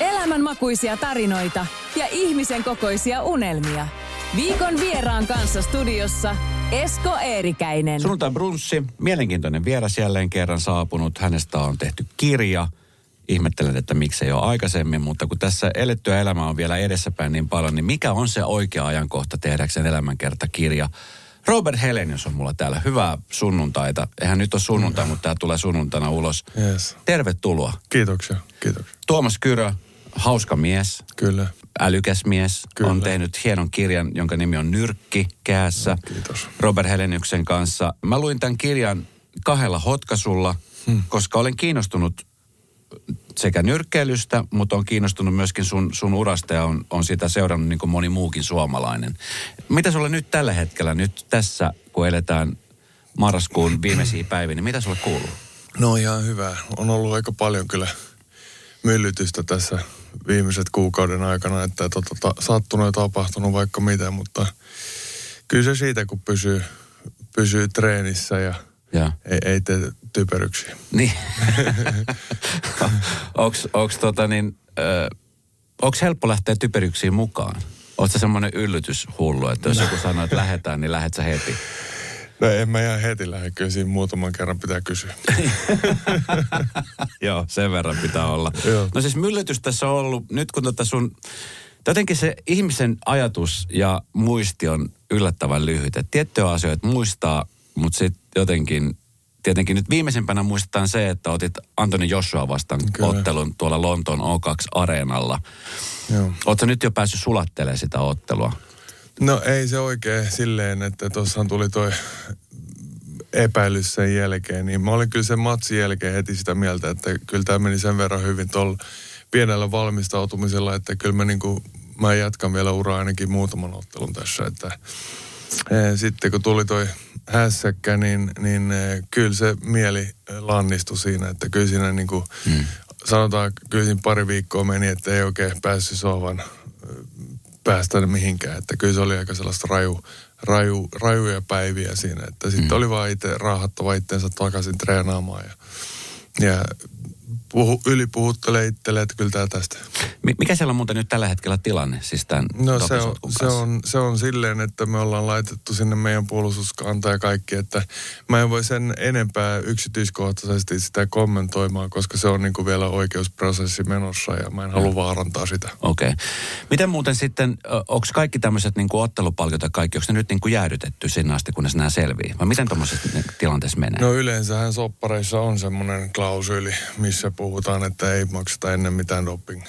Elämänmakuisia tarinoita ja ihmisen kokoisia unelmia. Viikon vieraan kanssa studiossa Esko Eerikäinen. Sunnuntai brunssi, mielenkiintoinen vieras jälleen kerran saapunut. Hänestä on tehty kirja. Ihmettelen, että miksei ole aikaisemmin, mutta kun tässä elettyä elämä on vielä edessäpäin niin paljon, niin mikä on se oikea ajankohta tehdäkseen elämänkertakirja? Robert Helenius on mulla täällä. Hyvää sunnuntaita. Eihän nyt ole sunnuntai, mutta tämä tulee sunnuntaina ulos. Yes. Tervetuloa. Kiitoksia, kiitoksia. Tuomas Kyrö, hauska mies, Kyllä, älykäs mies, Kyllä. on tehnyt hienon kirjan, jonka nimi on Nyrkki käässä. kiitos. Robert Heleniuksen kanssa. Mä luin tämän kirjan kahdella hotkasulla, hmm. koska olen kiinnostunut sekä nyrkkeilystä, mutta on kiinnostunut myöskin sun, sun urasta ja on, on sitä seurannut niin kuin moni muukin suomalainen. Mitä sulle nyt tällä hetkellä, nyt tässä, kun eletään marraskuun viimeisiä päiviä, niin mitä sulle kuuluu? No ihan hyvä. On ollut aika paljon kyllä myllytystä tässä viimeiset kuukauden aikana, että tota, ta, sattunut ja tapahtunut vaikka mitä, mutta kyllä se siitä, kun pysyy, pysyy treenissä ja Ja. ei, ei tee typeryksiä. Niin. onks, onks tota niin, ö, onks helppo lähteä typeryksiin mukaan? Oletko semmoinen yllytyshullu, että jos joku sanoo, että lähetään, niin lähet sä heti? No en mä ihan heti lähde, kyllä siinä muutaman kerran pitää kysyä. Joo, sen verran pitää olla. No siis myllytys tässä on ollut, nyt kun tota sun, jotenkin se ihmisen ajatus ja muisti on yllättävän lyhyt. Että tiettyjä asioita muistaa, mutta sitten jotenkin, tietenkin nyt viimeisempänä muistetaan se, että otit Antoni Joshua vastaan Kyllä. ottelun tuolla Lontoon O2-areenalla. Joo. Oletko nyt jo päässyt sulattelemaan sitä ottelua? No ei se oikein silleen, että tuossahan tuli toi epäilys sen jälkeen, niin mä olin kyllä sen matsin jälkeen heti sitä mieltä, että kyllä tämä meni sen verran hyvin tuolla pienellä valmistautumisella, että kyllä mä, niinku, mä jatkan vielä uraa ainakin muutaman ottelun tässä, että eh, sitten kun tuli toi hässäkkä, niin, niin eh, kyllä se mieli lannistui siinä, että kyllä siinä niinku, mm. sanotaan, kyllä siinä pari viikkoa meni, että ei oikein päässyt sohvan päästä mihinkään. Että kyllä se oli aika sellaista raju, raju, rajuja päiviä siinä. Että sitten mm. oli vaan itse raahattava itsensä takaisin treenaamaan ja, ja puhu, ylipuhuttelee itselleen, että kyllä tämä tästä. Mi- Mikä siellä on muuten nyt tällä hetkellä tilanne, siis tämän No se on, se, on, se on silleen, että me ollaan laitettu sinne meidän puolustuskanta ja kaikki, että mä en voi sen enempää yksityiskohtaisesti sitä kommentoimaan, koska se on niin kuin vielä oikeusprosessi menossa ja mä en halua vaarantaa sitä. Okei. Okay. Miten muuten sitten, onko kaikki tämmöiset niin ottelupalkiot ja kaikki, onko ne nyt niin kuin jäädytetty sinne asti, kunnes nämä selvii? Vai miten tuommoisessa tilanteessa menee? No yleensähän soppareissa on semmoinen klausyyli, missä puhutaan, että ei makseta ennen mitään doping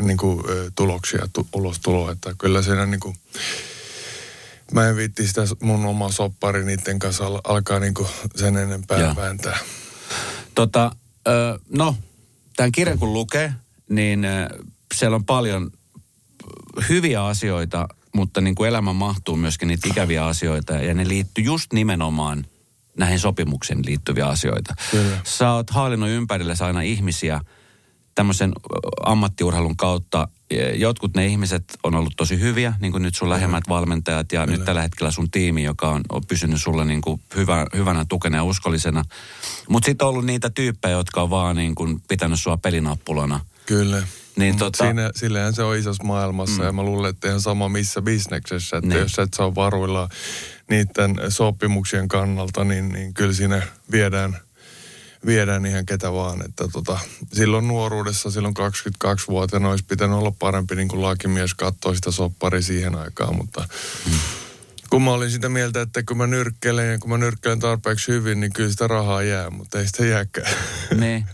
niin kuin, tuloksia tu, ulos tuloa. Että kyllä siinä niin kuin, mä en viitti sitä mun omaa soppari niiden kanssa al, alkaa niin kuin sen enempää Joo. vääntää. Tota, ö, no, tämän kirjan kun lukee, niin ö, siellä on paljon hyviä asioita, mutta niin kuin elämä mahtuu myöskin niitä ikäviä asioita, ja ne liittyy just nimenomaan näihin sopimuksiin liittyviä asioita. Kyllä. Sä oot haalinnut ympärillesi aina ihmisiä tämmöisen ammattiurheilun kautta. Jotkut ne ihmiset on ollut tosi hyviä, niin kuin nyt sun lähemmät valmentajat ja nyt tällä hetkellä sun tiimi, joka on, on pysynyt sulle niin kuin hyvä, hyvänä tukena ja uskollisena. Mutta sitten on ollut niitä tyyppejä, jotka on vaan niin kuin pitänyt sua pelinappulana. Kyllä. Niin tota- Siinä, sillähän se on isossa maailmassa mm. ja mä luulen, että ihan sama missä bisneksessä, että Niin. jos et saa varuilla niiden sopimuksien kannalta, niin, niin kyllä siinä viedään, viedään ihan ketä vaan. Että tota, silloin nuoruudessa, silloin 22-vuotiaana olisi pitänyt olla parempi niin kuin lakimies katsoa sitä soppari siihen aikaan, mutta mm. kun mä olin sitä mieltä, että kun mä nyrkkelen ja kun mä nyrkkelen tarpeeksi hyvin, niin kyllä sitä rahaa jää, mutta ei sitä jääkään. niin.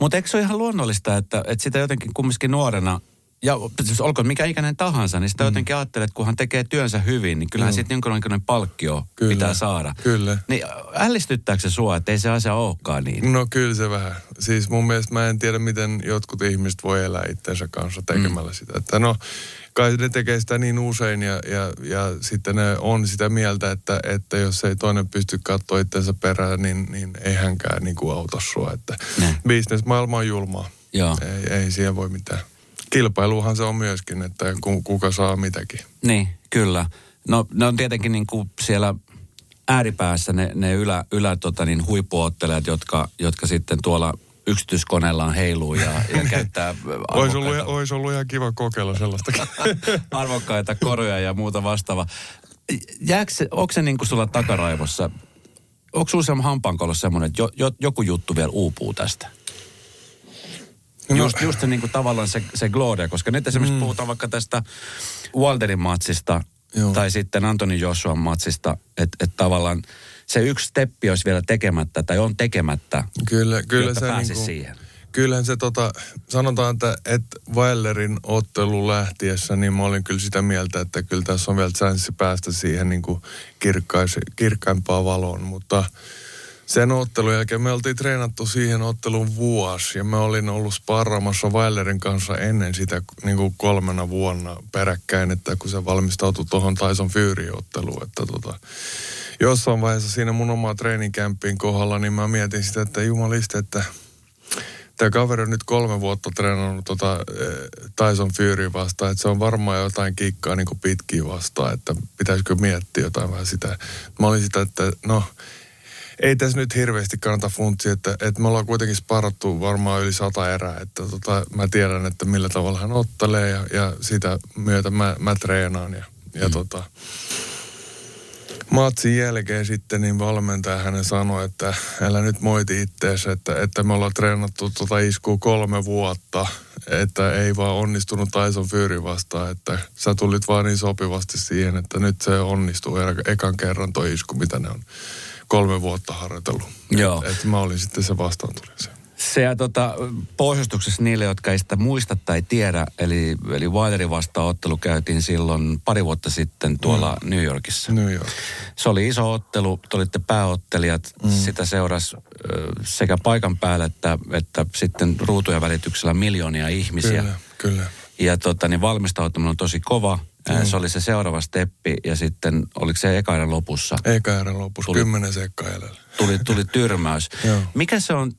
Mutta eikö se ole ihan luonnollista, että, että sitä jotenkin kumminkin nuorena ja siis olkoon mikä ikäinen tahansa, niin sitä mm. jotenkin ajattelee, että kun hän tekee työnsä hyvin, niin kyllähän mm. siitä jonkinlainen palkkio kyllä. pitää saada. Kyllä. Niin ällistyttääkö se sua, että ei se asia olekaan niin? No kyllä se vähän. Siis mun mielestä mä en tiedä, miten jotkut ihmiset voi elää itsensä kanssa tekemällä mm. sitä. Että no, kai ne tekee sitä niin usein ja, ja, ja sitten ne on sitä mieltä, että, että jos ei toinen pysty katsoa itsensä perään, niin, niin ei hänkään niin kuin auta sua. Että bisnesmaailma on julmaa. Joo. Ei, ei siihen voi mitään. Kilpailuhan se on myöskin, että kuka saa mitäkin. Niin, kyllä. No ne on tietenkin niin kuin siellä ääripäässä ne, ne ylä, ylä tota niin, huippuottelijat, jotka, jotka sitten tuolla yksityiskoneellaan heiluu ja, ja käyttää olisi ollut, olisi ollut ihan kiva kokeilla sellaistakin. arvokkaita koroja ja muuta vastaavaa. Jääkö se, onko se niin kuin sulla takaraivossa, onko sulla hampaankolossa semmoinen, että jo, jo, joku juttu vielä uupuu tästä? No. Just, just se niin kuin tavallaan se, se gloria, koska nyt esimerkiksi mm. puhutaan vaikka tästä Walterin matsista Joo. tai sitten Antoni Joshuan matsista, että et tavallaan se yksi steppi olisi vielä tekemättä tai on tekemättä, kyllä, kyllä se niin kuin, siihen. Kyllähän se tota, sanotaan, että, että Weilerin ottelu lähtiessä, niin mä olin kyllä sitä mieltä, että kyllä tässä on vielä chanssi päästä siihen niin kuin kirkkaimpaan valoon, mutta sen ottelun jälkeen me oltiin treenattu siihen ottelun vuosi ja mä olin ollut sparraamassa Weilerin kanssa ennen sitä niin kuin kolmena vuonna peräkkäin, että kun se valmistautui tuohon Tyson Fury-otteluun, että tota, jossain vaiheessa siinä mun omaa treenikämppiin kohdalla, niin mä mietin sitä, että jumalista, että tämä kaveri on nyt kolme vuotta treenannut tota, eh, Tyson Fury vastaan, että se on varmaan jotain kikkaa niin pitkiä vastaan, että pitäisikö miettiä jotain vähän sitä. Mä olin sitä, että no, ei tässä nyt hirveästi kannata funtsia, että, että me ollaan kuitenkin sparattu varmaan yli sata erää, että tota, mä tiedän, että millä tavalla hän ottelee ja, ja sitä myötä mä, mä treenaan ja, ja mm. tota, matsin jälkeen sitten niin valmentaja hänen sanoi, että älä nyt moiti ittees, että, että me ollaan treenattu tuota iskua kolme vuotta, että ei vaan onnistunut Tyson Fury vastaan, että sä tulit vaan niin sopivasti siihen, että nyt se onnistuu ekan kerran toi isku, mitä ne on kolme vuotta harjoitellut. Joo. Että et mä olin sitten se vastaantulija se ja tota, pohjustuksessa niille, jotka ei sitä muista tai tiedä, eli, eli Wilderin vastaanottelu käytiin silloin pari vuotta sitten tuolla mm. New Yorkissa. New York. Se oli iso ottelu, te olitte pääottelijat, mm. sitä seurasi sekä paikan päällä että, että sitten ruutujen välityksellä miljoonia ihmisiä. Kyllä, kyllä. Ja tota, niin valmistautuminen on tosi kova. Mm. Se oli se seuraava steppi ja sitten oliko se eka lopussa? Eka lopussa, tuli, kymmenen sekkaa Tuli, tuli tyrmäys. Mikä se on,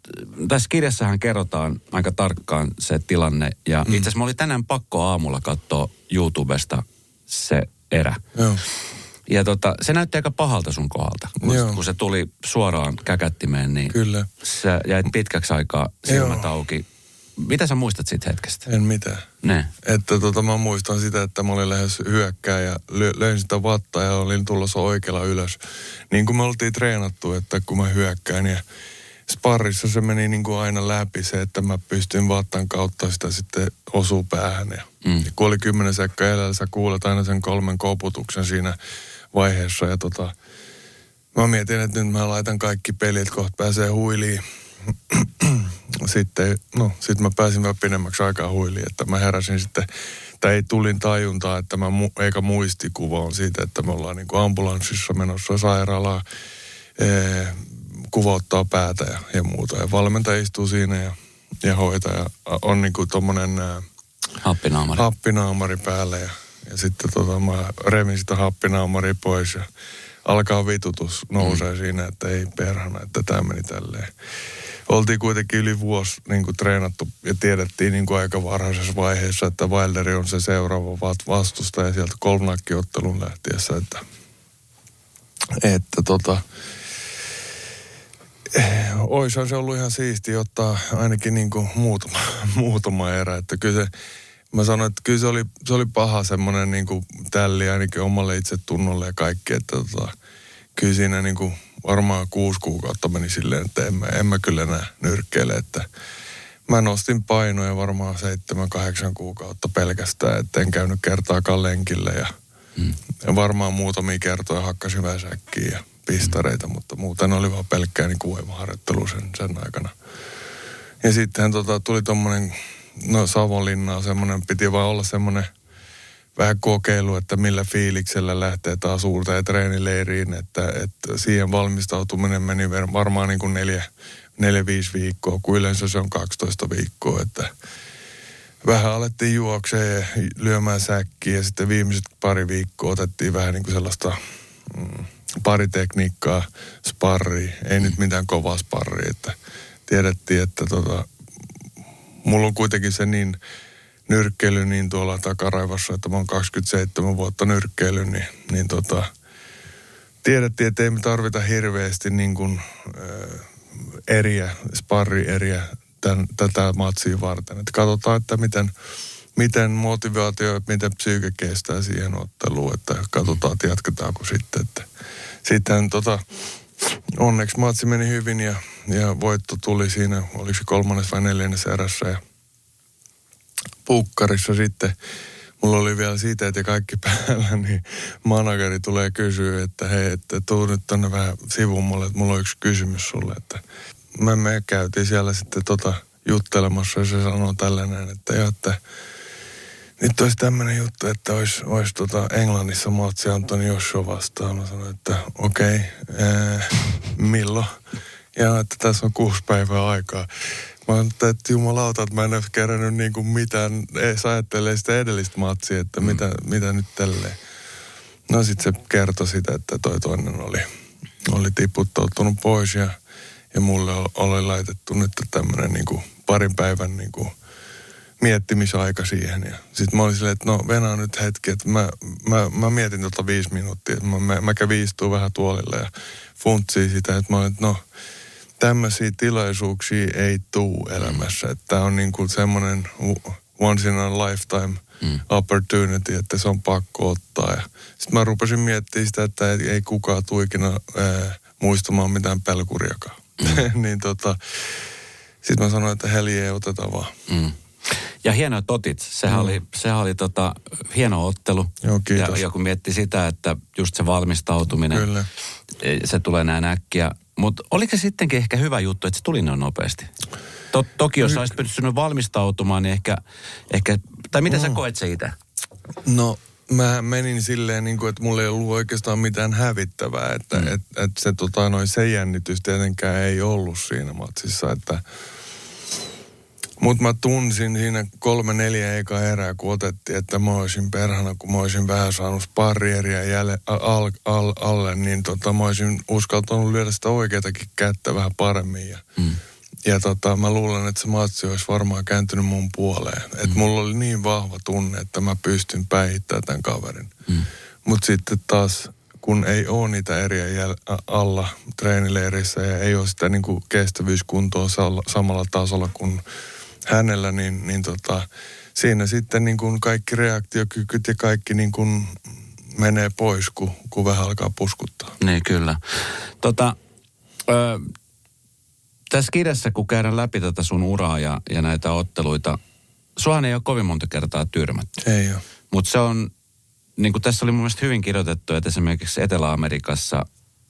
tässä kirjassahan kerrotaan aika tarkkaan se tilanne ja mm. itse asiassa mä oli tänään pakko aamulla katsoa YouTubesta se erä. Joo. Ja tota, se näytti aika pahalta sun kohdalta. Kun, kun se tuli suoraan käkättimeen, niin Kyllä. sä jäit pitkäksi aikaa silmät Joo. auki mitä sä muistat siitä hetkestä? En mitään. Ne. Että tota, mä muistan sitä, että mä olin lähes hyökkää ja löin sitä vattaa ja olin tulossa oikealla ylös. Niin kuin me oltiin treenattu, että kun mä hyökkään ja sparrissa se meni niin kuin aina läpi se, että mä pystyin vattan kautta sitä sitten osuu päähän. Ja, mm. ja kun oli kymmenen sekkaa edellä, sä kuulet aina sen kolmen koputuksen siinä vaiheessa ja tota, mä mietin, että nyt mä laitan kaikki pelit, kohta pääsee huiliin sitten, no, sitten mä pääsin vähän pidemmäksi aikaa huiliin, että mä heräsin sitten, tai ei tulin tajuntaa, että mä, eikä muistikuva on siitä, että me ollaan niin kuin ambulanssissa menossa sairaalaan, ee, kuvauttaa päätä ja, ja muuta. Ja valmentaja istuu siinä ja, ja hoitaja on niin kuin tommonen ää, happinaamari. happinaamari päällä ja, ja sitten tota, mä revin sitä happinaamaria pois ja alkaa vitutus nousee mm. siinä, että ei perhana, että tämä meni tälleen oltiin kuitenkin yli vuosi niin kuin treenattu ja tiedettiin niin kuin aika varhaisessa vaiheessa, että Wilderi on se seuraava vastustaja sieltä kolmnakkiottelun lähtiessä, että, että tota, Oishan se ollut ihan siisti ottaa ainakin niin kuin muutama, muutama erä. Että kyllä se, mä sanoin, että kyllä se oli, se oli paha semmoinen niin kuin tälli ainakin omalle itsetunnolle ja kaikki. Että tota, kyllä siinä niin kuin varmaan kuusi kuukautta meni silleen, että en mä, en mä kyllä enää nyrkkeile, että mä nostin painoja varmaan seitsemän, kahdeksan kuukautta pelkästään, että en käynyt kertaakaan lenkillä ja, mm. ja varmaan muutamia kertoja hakkasin väsäkkiä ja pistareita, mm. mutta muuten oli vaan pelkkää niin voimaharjoittelu sen, sen aikana. Ja sitten tota, tuli tommonen no Savonlinna on semmoinen, piti vaan olla semmoinen vähän kokeilu, että millä fiiliksellä lähtee taas uuteen treenileiriin, että, että siihen valmistautuminen meni varmaan niin kuin neljä, neljä, viisi viikkoa, kun yleensä se on 12 viikkoa, että vähän alettiin juokseen ja lyömään säkkiä ja sitten viimeiset pari viikkoa otettiin vähän niin kuin sellaista mm, paritekniikkaa, sparri, ei nyt mitään kovaa sparria, että tiedettiin, että tota, mulla on kuitenkin se niin nyrkkeily niin tuolla takaraivossa, että mä oon 27 vuotta nyrkkeily, niin, niin tota, tiedettiin, että ei me tarvita hirveästi niin kuin, äh, eriä, sparri-eriä tämän, tätä matsia varten. Että katsotaan, että miten, miten motivaatio, miten psyyke kestää siihen otteluun, että katsotaan, että jatketaanko sitten. Että sitten tota, onneksi matsi meni hyvin ja, ja voitto tuli siinä, oliko se kolmannes vai neljännes erässä ja pukkarissa sitten mulla oli vielä siitä, että kaikki päällä, niin manageri tulee kysyä, että hei, että tuu nyt tonne vähän sivuun mulle, että mulla on yksi kysymys sulle, että me, me käytiin siellä sitten tota juttelemassa ja se sanoo tällainen, että jo, että nyt olisi tämmöinen juttu, että olisi, olisi tota Englannissa matsi Antoni Joshua vastaan. Mä sanoin, että okei, okay, milloin? Ja että tässä on kuusi päivää aikaa. Mä sanoin, että jumalauta, että mä en ole kerännyt niin kuin mitään, edes ajattelee sitä edellistä matsia, että mm. mitä, mitä nyt tälleen. No sitten se kertoi sitä, että toi toinen oli, oli tiputtautunut pois ja, ja mulle oli laitettu nyt tämmöinen niin kuin parin päivän niin kuin miettimisaika siihen. Ja sitten mä olin silleen, että no venää nyt hetki, että mä, mä, mä mietin tota viisi minuuttia. Mä, mä, mä kävin istua vähän tuolilla ja funtsiin sitä, että mä olin, että no tämmöisiä tilaisuuksia ei tuu elämässä. Että tämä on niin kuin semmoinen once in a lifetime mm. opportunity, että se on pakko ottaa. Sitten mä rupesin miettimään sitä, että ei, ei kukaan tule ikinä ää, muistamaan mitään pelkuriakaan. Mm. niin tota, sitten mä sanoin, että heli ei oteta vaan. Mm. Ja hieno totit. Sehän mm. oli, sehän oli tota, hieno ottelu. Joo, kiitos. Ja, ja kun mietti sitä, että just se valmistautuminen, Kyllä. Se tulee näin äkkiä. Mutta oliko se sittenkin ehkä hyvä juttu, että se tuli noin nopeasti? To, toki jos olisit pystynyt valmistautumaan, niin ehkä, ehkä tai mitä mm. sä koet se itse? No mä menin silleen, niin kuin, että mulla ei ollut oikeastaan mitään hävittävää. Että mm. et, et se, tota, noin, se jännitys tietenkään ei ollut siinä matsissa. Että, mutta mä tunsin siinä kolme neljä eka erää, kun otettiin, että mä olisin perhana, kun mä olisin vähän saanut sparrieria jälle, al, al, alle, niin tota, mä olisin uskaltanut lyödä sitä oikeatakin kättä vähän paremmin. Ja, mm. ja tota, mä luulen, että se matsi olisi varmaan kääntynyt mun puoleen. Mm. Että mulla oli niin vahva tunne, että mä pystyn päihittämään tämän kaverin. Mm. Mutta sitten taas kun ei ole niitä eriä jäl- alla treenileirissä ja ei ole sitä niin kuin kestävyyskuntoa samalla tasolla kuin hänellä, niin, niin tota, siinä sitten niin kuin kaikki reaktiokykyt ja kaikki niin kuin menee pois, kun, kun vähän alkaa puskuttaa. Niin, kyllä. Tota, ö, tässä kirjassa, kun käydään läpi tätä sun uraa ja, ja näitä otteluita, suhan ei ole kovin monta kertaa tyrmätty. Ei ole. Mutta se on, niin kuin tässä oli mun mielestä hyvin kirjoitettu, että esimerkiksi Etelä-Amerikassa,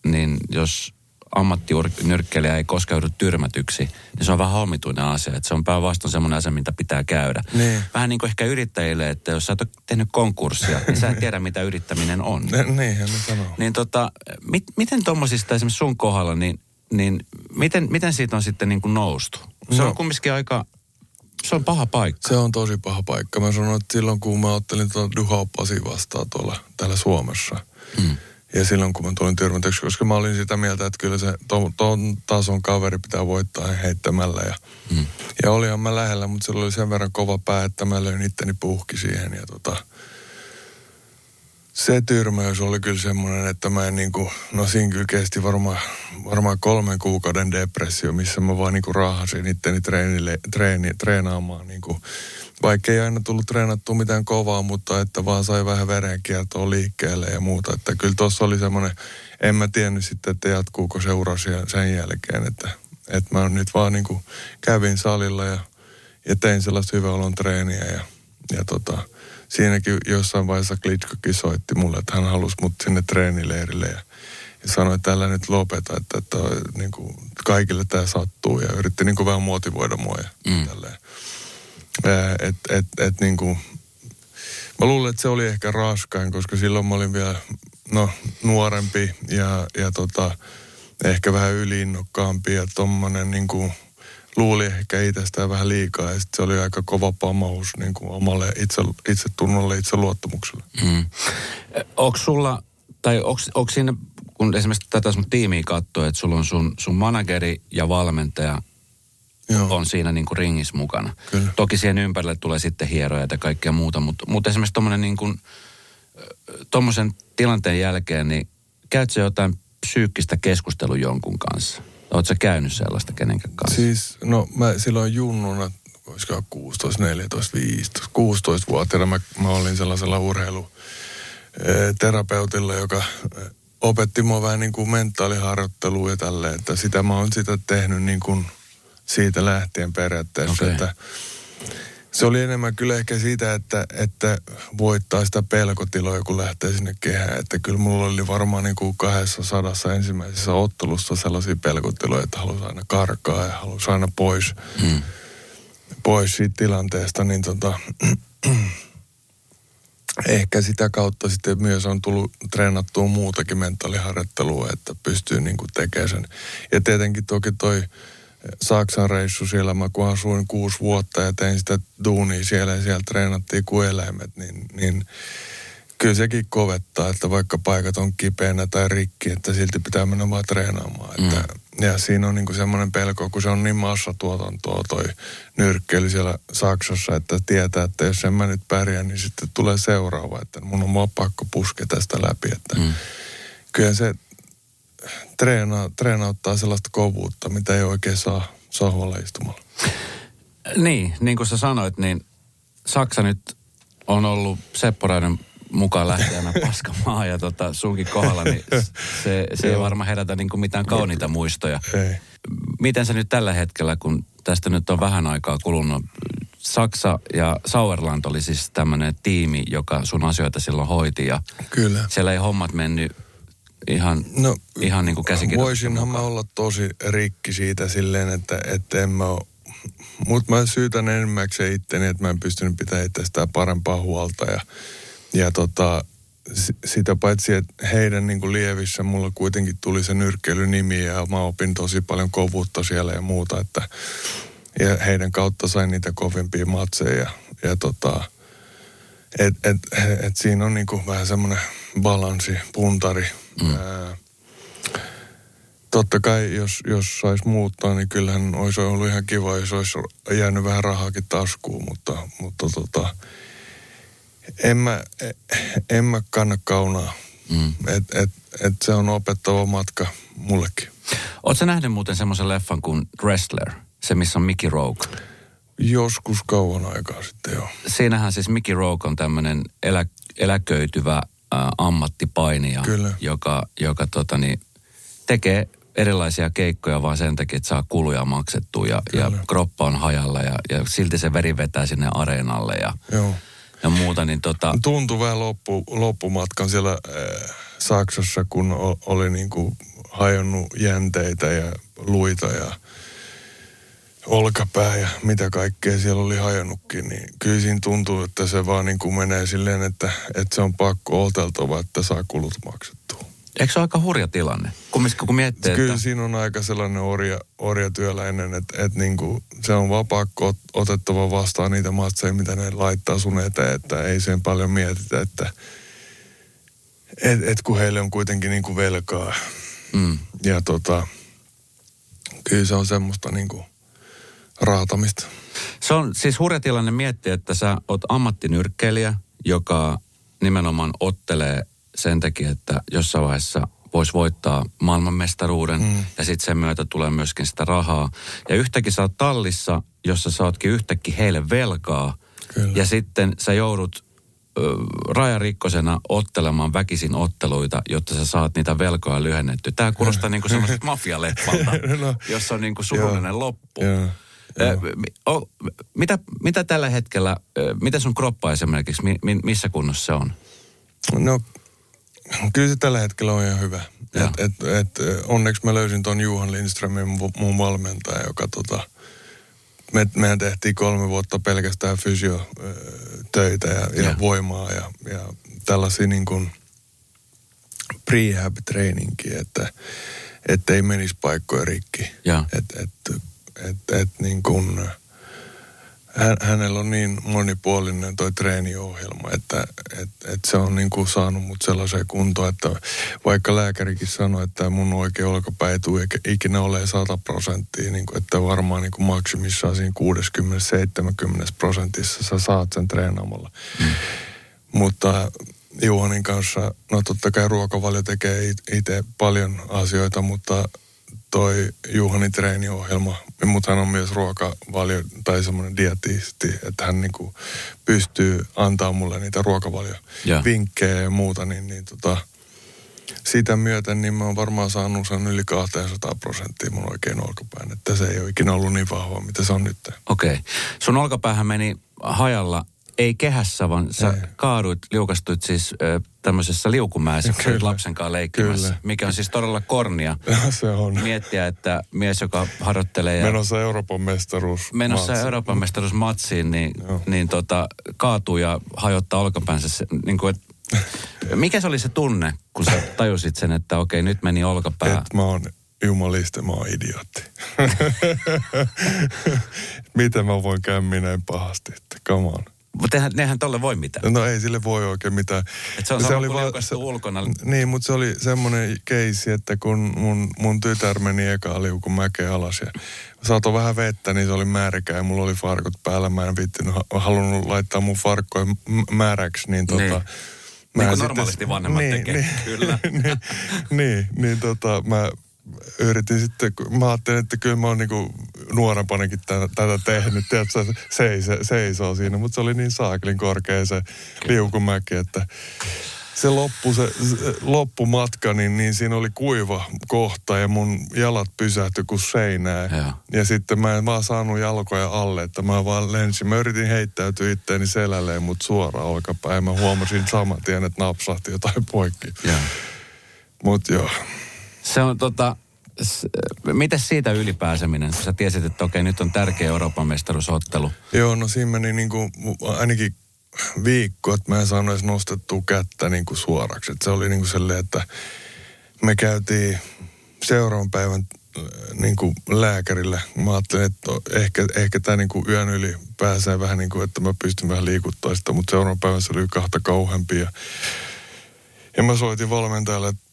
niin jos ammattinyrkkeilijä ei koskaan joudu tyrmätyksi, niin se on vähän omituinen asia. Että se on päinvastoin semmoinen asia, mitä pitää käydä. Niin. Vähän niin kuin ehkä yrittäjille, että jos sä et ole tehnyt konkurssia, niin sä et tiedä, mitä yrittäminen on. Ne sanoo. Niin tota, mit, miten tuommoisista esimerkiksi sun kohdalla, niin, niin miten, miten siitä on sitten niin kuin noustu? Se no. on kumminkin aika se on paha paikka. Se on tosi paha paikka. Mä sanoin, että silloin kun mä ottelin tuota Duhau Pasi vastaan tuolla täällä Suomessa, mm. Ja silloin kun mä tulin tyrmätyksi, koska mä olin sitä mieltä, että kyllä se ton, ton tason kaveri pitää voittaa heittämällä. Ja, mm. ja olihan mä lähellä, mutta sillä oli sen verran kova pää, että mä löin itteni puhki siihen. Ja tota, se tyrmäys oli kyllä semmoinen, että mä en niinku, no siinä kyllä kesti varmaan, varmaan kolmen kuukauden depressio, missä mä vaan niinku raahasin itteni treenille, treeni, treenaamaan niinku vaikka ei aina tullut treenattua mitään kovaa, mutta että vaan sai vähän verenkiertoa liikkeelle ja muuta. Että kyllä tuossa oli semmoinen, en mä tiennyt sitten, että jatkuuko seura sen jälkeen, että, että mä nyt vaan niin kuin kävin salilla ja, ja tein sellaista hyvän olon treeniä ja, ja tota, siinäkin jossain vaiheessa Klitschkokin soitti mulle, että hän halusi mut sinne treenileirille ja, ja sanoi, että tällä nyt lopeta, että, että niin kuin kaikille tämä sattuu ja yritti niin kuin vähän motivoida mua ja mm. tälleen. Että et, et, niin kuin, mä luulen, että se oli ehkä raskain, koska silloin mä olin vielä no, nuorempi ja, ja tota, ehkä vähän yliinnokkaampi ja tommonen niin kuin, luuli ehkä itsestään vähän liikaa ja se oli aika kova pamaus niin kuin omalle itse, itsetunnolle, itseluottamukselle. Mm. Onko sulla, tai onko siinä, kun esimerkiksi tätä sun tiimiä katsoo, että sulla on sun, sun manageri ja valmentaja Joo. on siinä niin kuin ringissä mukana. Kyllä. Toki siihen ympärille tulee sitten hieroja ja kaikkea muuta, mutta, mutta esimerkiksi tuommoinen niin kuin, tuommoisen tilanteen jälkeen, niin käytkö jotain psyykkistä keskustelua jonkun kanssa? Oletko käynyt sellaista kenenkään kanssa? Siis, no mä silloin junnuna, olisiko 16, 14, 15, 16-vuotiaana mä, mä olin sellaisella urheiluterapeutilla, joka opetti mua vähän niin kuin mentaaliharjoittelua ja tälleen, että sitä mä oon sitä tehnyt niin kuin siitä lähtien periaatteessa, okay. että se oli enemmän kyllä ehkä siitä, että, että voittaa sitä pelkotiloa, kun lähtee sinne kehään. Että kyllä mulla oli varmaan niin kuin kahdessa sadassa ensimmäisessä ottelussa sellaisia pelkotiloja, että halusi aina karkaa ja halusi aina pois, hmm. pois siitä tilanteesta. Niin tota, ehkä sitä kautta sitten myös on tullut treenattua muutakin mentaaliharjoittelua, että pystyy niin kuin tekemään sen. Ja tietenkin toki toi Saksan reissu siellä, mä kun asuin kuusi vuotta ja tein sitä duunia siellä ja siellä treenattiin kuin eläimet, niin, niin kyllä sekin kovettaa, että vaikka paikat on kipeänä tai rikki, että silti pitää mennä vaan treenaamaan. Mm. Että, ja siinä on niinku semmoinen pelko, kun se on niin massatuotantoa toi nyrkkeily siellä Saksassa, että tietää, että jos en mä nyt pärjää, niin sitten tulee seuraava, että mun on vaan pakko puskea tästä läpi. Että mm. Kyllä se treena, treenauttaa sellaista kovuutta, mitä ei oikein saa sohvalla istumalla. Niin, niin kuin sä sanoit, niin Saksa nyt on ollut Sepporainen mukaan lähteenä paskamaa ja tota, sunkin kohdalla, niin se, se ei varmaan herätä niin kuin mitään kauniita muistoja. Ei. Miten se nyt tällä hetkellä, kun tästä nyt on vähän aikaa kulunut, Saksa ja Sauerland oli siis tämmöinen tiimi, joka sun asioita silloin hoiti ja Kyllä. siellä ei hommat mennyt ihan, no, ihan niin kuin Voisinhan mä olla tosi rikki siitä silleen, että, että en mä ole mutta mä syytän enimmäkseen itteni, että mä en pystynyt pitämään itsestään parempaa huolta. Ja, ja tota, sitä paitsi, että heidän niin kuin lievissä mulla kuitenkin tuli se nyrkkeilynimi ja mä opin tosi paljon kovuutta siellä ja muuta. Että, ja heidän kautta sain niitä kovimpia matseja. Ja, ja tota, et, et, et siinä on niin kuin vähän semmoinen balanssi, puntari Mm. Ää, totta kai, jos, jos saisi muuttaa, niin kyllähän olisi ollut ihan kiva, jos olisi jäänyt vähän rahaakin taskuun, mutta, mutta tota, en mä, en mä kanna kaunaa. Mm. Et, et, et se on opettava matka mullekin. Oletko nähnyt muuten semmoisen leffan kuin Wrestler? Se, missä on Mickey Rourke. Joskus kauan aikaa sitten, joo. Siinähän siis Mickey Rourke on tämmöinen elä, eläköityvä ä, ammattipainija, Kyllä. joka, joka tota, niin, tekee erilaisia keikkoja vaan sen takia, että saa kuluja maksettua ja, ja kroppa on hajalla ja, ja silti se veri vetää sinne areenalle ja, Joo. ja muuta. Niin tota... Tuntui vähän loppu, loppumatkan siellä äh, Saksassa, kun o, oli niin kuin hajonnut jänteitä ja luita ja olkapää ja mitä kaikkea siellä oli hajonnutkin, niin kyllä siinä tuntuu, että se vaan niin kuin menee silleen, että, että se on pakko oteltava, että saa kulut maksettua. Eikö se ole aika hurja tilanne? Kun, kun miettii, Kyllä että... siinä on aika sellainen orja, orjatyöläinen, että, että niin kuin se on vaan pakko otettava vastaan niitä matseja, mitä ne laittaa sun eteen, että ei sen paljon mietitä, että et, et kun heille on kuitenkin niin kuin velkaa. Mm. Ja tota, kyllä se on semmoista niin kuin raatamista. Se on siis hurja tilanne miettiä, että sä oot ammattinyrkkeilijä, joka nimenomaan ottelee sen takia, että jossain vaiheessa voisi voittaa maailmanmestaruuden mm. ja sitten sen myötä tulee myöskin sitä rahaa. Ja yhtäkkiä sä oot tallissa, jossa sä ootkin yhtäkkiä heille velkaa Kyllä. ja sitten sä joudut ö, rajarikkosena ottelemaan väkisin otteluita, jotta sä saat niitä velkoja lyhennettyä. Tämä kuulostaa niin kuin semmoiselta mafialeppalta, no, jossa on niin kuin surullinen loppu. Joo. O, mitä, mitä tällä hetkellä, mitä sun kroppa esimerkiksi, mi, missä kunnossa se on? No, kyllä se tällä hetkellä on ihan hyvä. Et, et, et, onneksi mä löysin ton Juhan Lindströmin mun valmentaja, joka tota, me, mehän tehtiin kolme vuotta pelkästään fysiotöitä ja, ja, Ja. voimaa ja, ja tällaisia niin kuin prehab-trainingia, että että ei menisi paikkoja rikki. Ja. Et, et, et, et niin kuin, hän, hänellä on niin monipuolinen toi treeniohjelma, että et, et se on niin kuin saanut mut sellaiseen kuntoon, että vaikka lääkärikin sanoi, että mun oikea olkapää ei tule ikinä ole 100 prosenttia, niin kuin, että varmaan niin kuin maksimissaan siinä 60-70 prosentissa sä saat sen treenaamalla. Mm. Mutta Juhanin kanssa, no totta kai ruokavalio tekee itse paljon asioita, mutta toi Juhanin treeniohjelma, mutta hän on myös ruokavalio tai semmoinen dietisti, että hän niinku pystyy antaa mulle niitä ruokavaliovinkkejä ja muuta, niin, niin tota, sitä myöten niin mä oon varmaan saanut sen yli 200 prosenttia mun oikein olkapään, että se ei ole ikinä ollut niin vahva, mitä se on nyt. Okei. Okay. Sun olkapäähän meni hajalla, ei kehässä, vaan sä Ei. kaaduit, liukastuit siis ö, tämmöisessä liukumäessä, kun lapsen kanssa leikkimässä, Kyllä. mikä on siis todella kornia. se on. Miettiä, että mies, joka harjoittelee ja Menossa Euroopan mestaruus. menossa maatsi. Euroopan mestaruusmatsiin, niin, Joo. niin tota, kaatuu ja hajottaa olkapäänsä. Se, niin kuin, et, mikä se oli se tunne, kun sä tajusit sen, että okei, nyt meni olkapää? että mä oon jumaliste, mä oon idiootti. Miten mä voin käydä näin pahasti, että come on. Mutta eihän, nehän tolle voi mitään. No ei sille voi oikein mitään. Et se on sama kuin liukastuu ulkona. Niin, mutta se oli semmoinen keissi, että kun mun, mun tytär meni eka liukun mäkeä alas ja saatoi vähän vettä, niin se oli märkä ja mulla oli farkut päällä. Mä en viittinyt, ha- halunnut laittaa mun farkkoja m- märäksi, niin tota... Niin. mä Niin kuin sitten- normaalisti vanhemmat tekee, kyllä. niin, niin, niin tota, mä yritin sitten, kun mä ajattelin, että kyllä mä oon niinku nuorempanakin tätä, tätä tehnyt, tiedätkö, seisoo, seisoo siinä, mutta se oli niin saakelin korkea se liukumäki, että se loppu, se, se loppumatka, niin, niin siinä oli kuiva kohta ja mun jalat pysähtyi kuin seinää. Joo. Ja sitten mä en vaan saanut jalkoja alle, että mä vaan lensin. Mä yritin heittäytyä itteeni selälleen, mutta suoraan olkapäin. Mä huomasin saman tien, että napsahti jotain poikki. Joo. Mut joo. Se on tota, s- miten siitä ylipääseminen, sä tiesit, että okei, nyt on tärkeä Euroopan mestaruusottelu. Joo, no siinä meni niinku ainakin viikko, että mä en saanut edes nostettua kättä niinku suoraksi. Et se oli niinku silleen, että me käytiin seuraavan päivän äh, niinku lääkärillä. Mä ajattelin, että ehkä, ehkä tämä niinku yön yli pääsee vähän niin kuin, että mä pystyn vähän liikuttaa sitä, mutta seuraavan päivän se oli kahta kauheampia. Ja mä soitin valmentajalle, että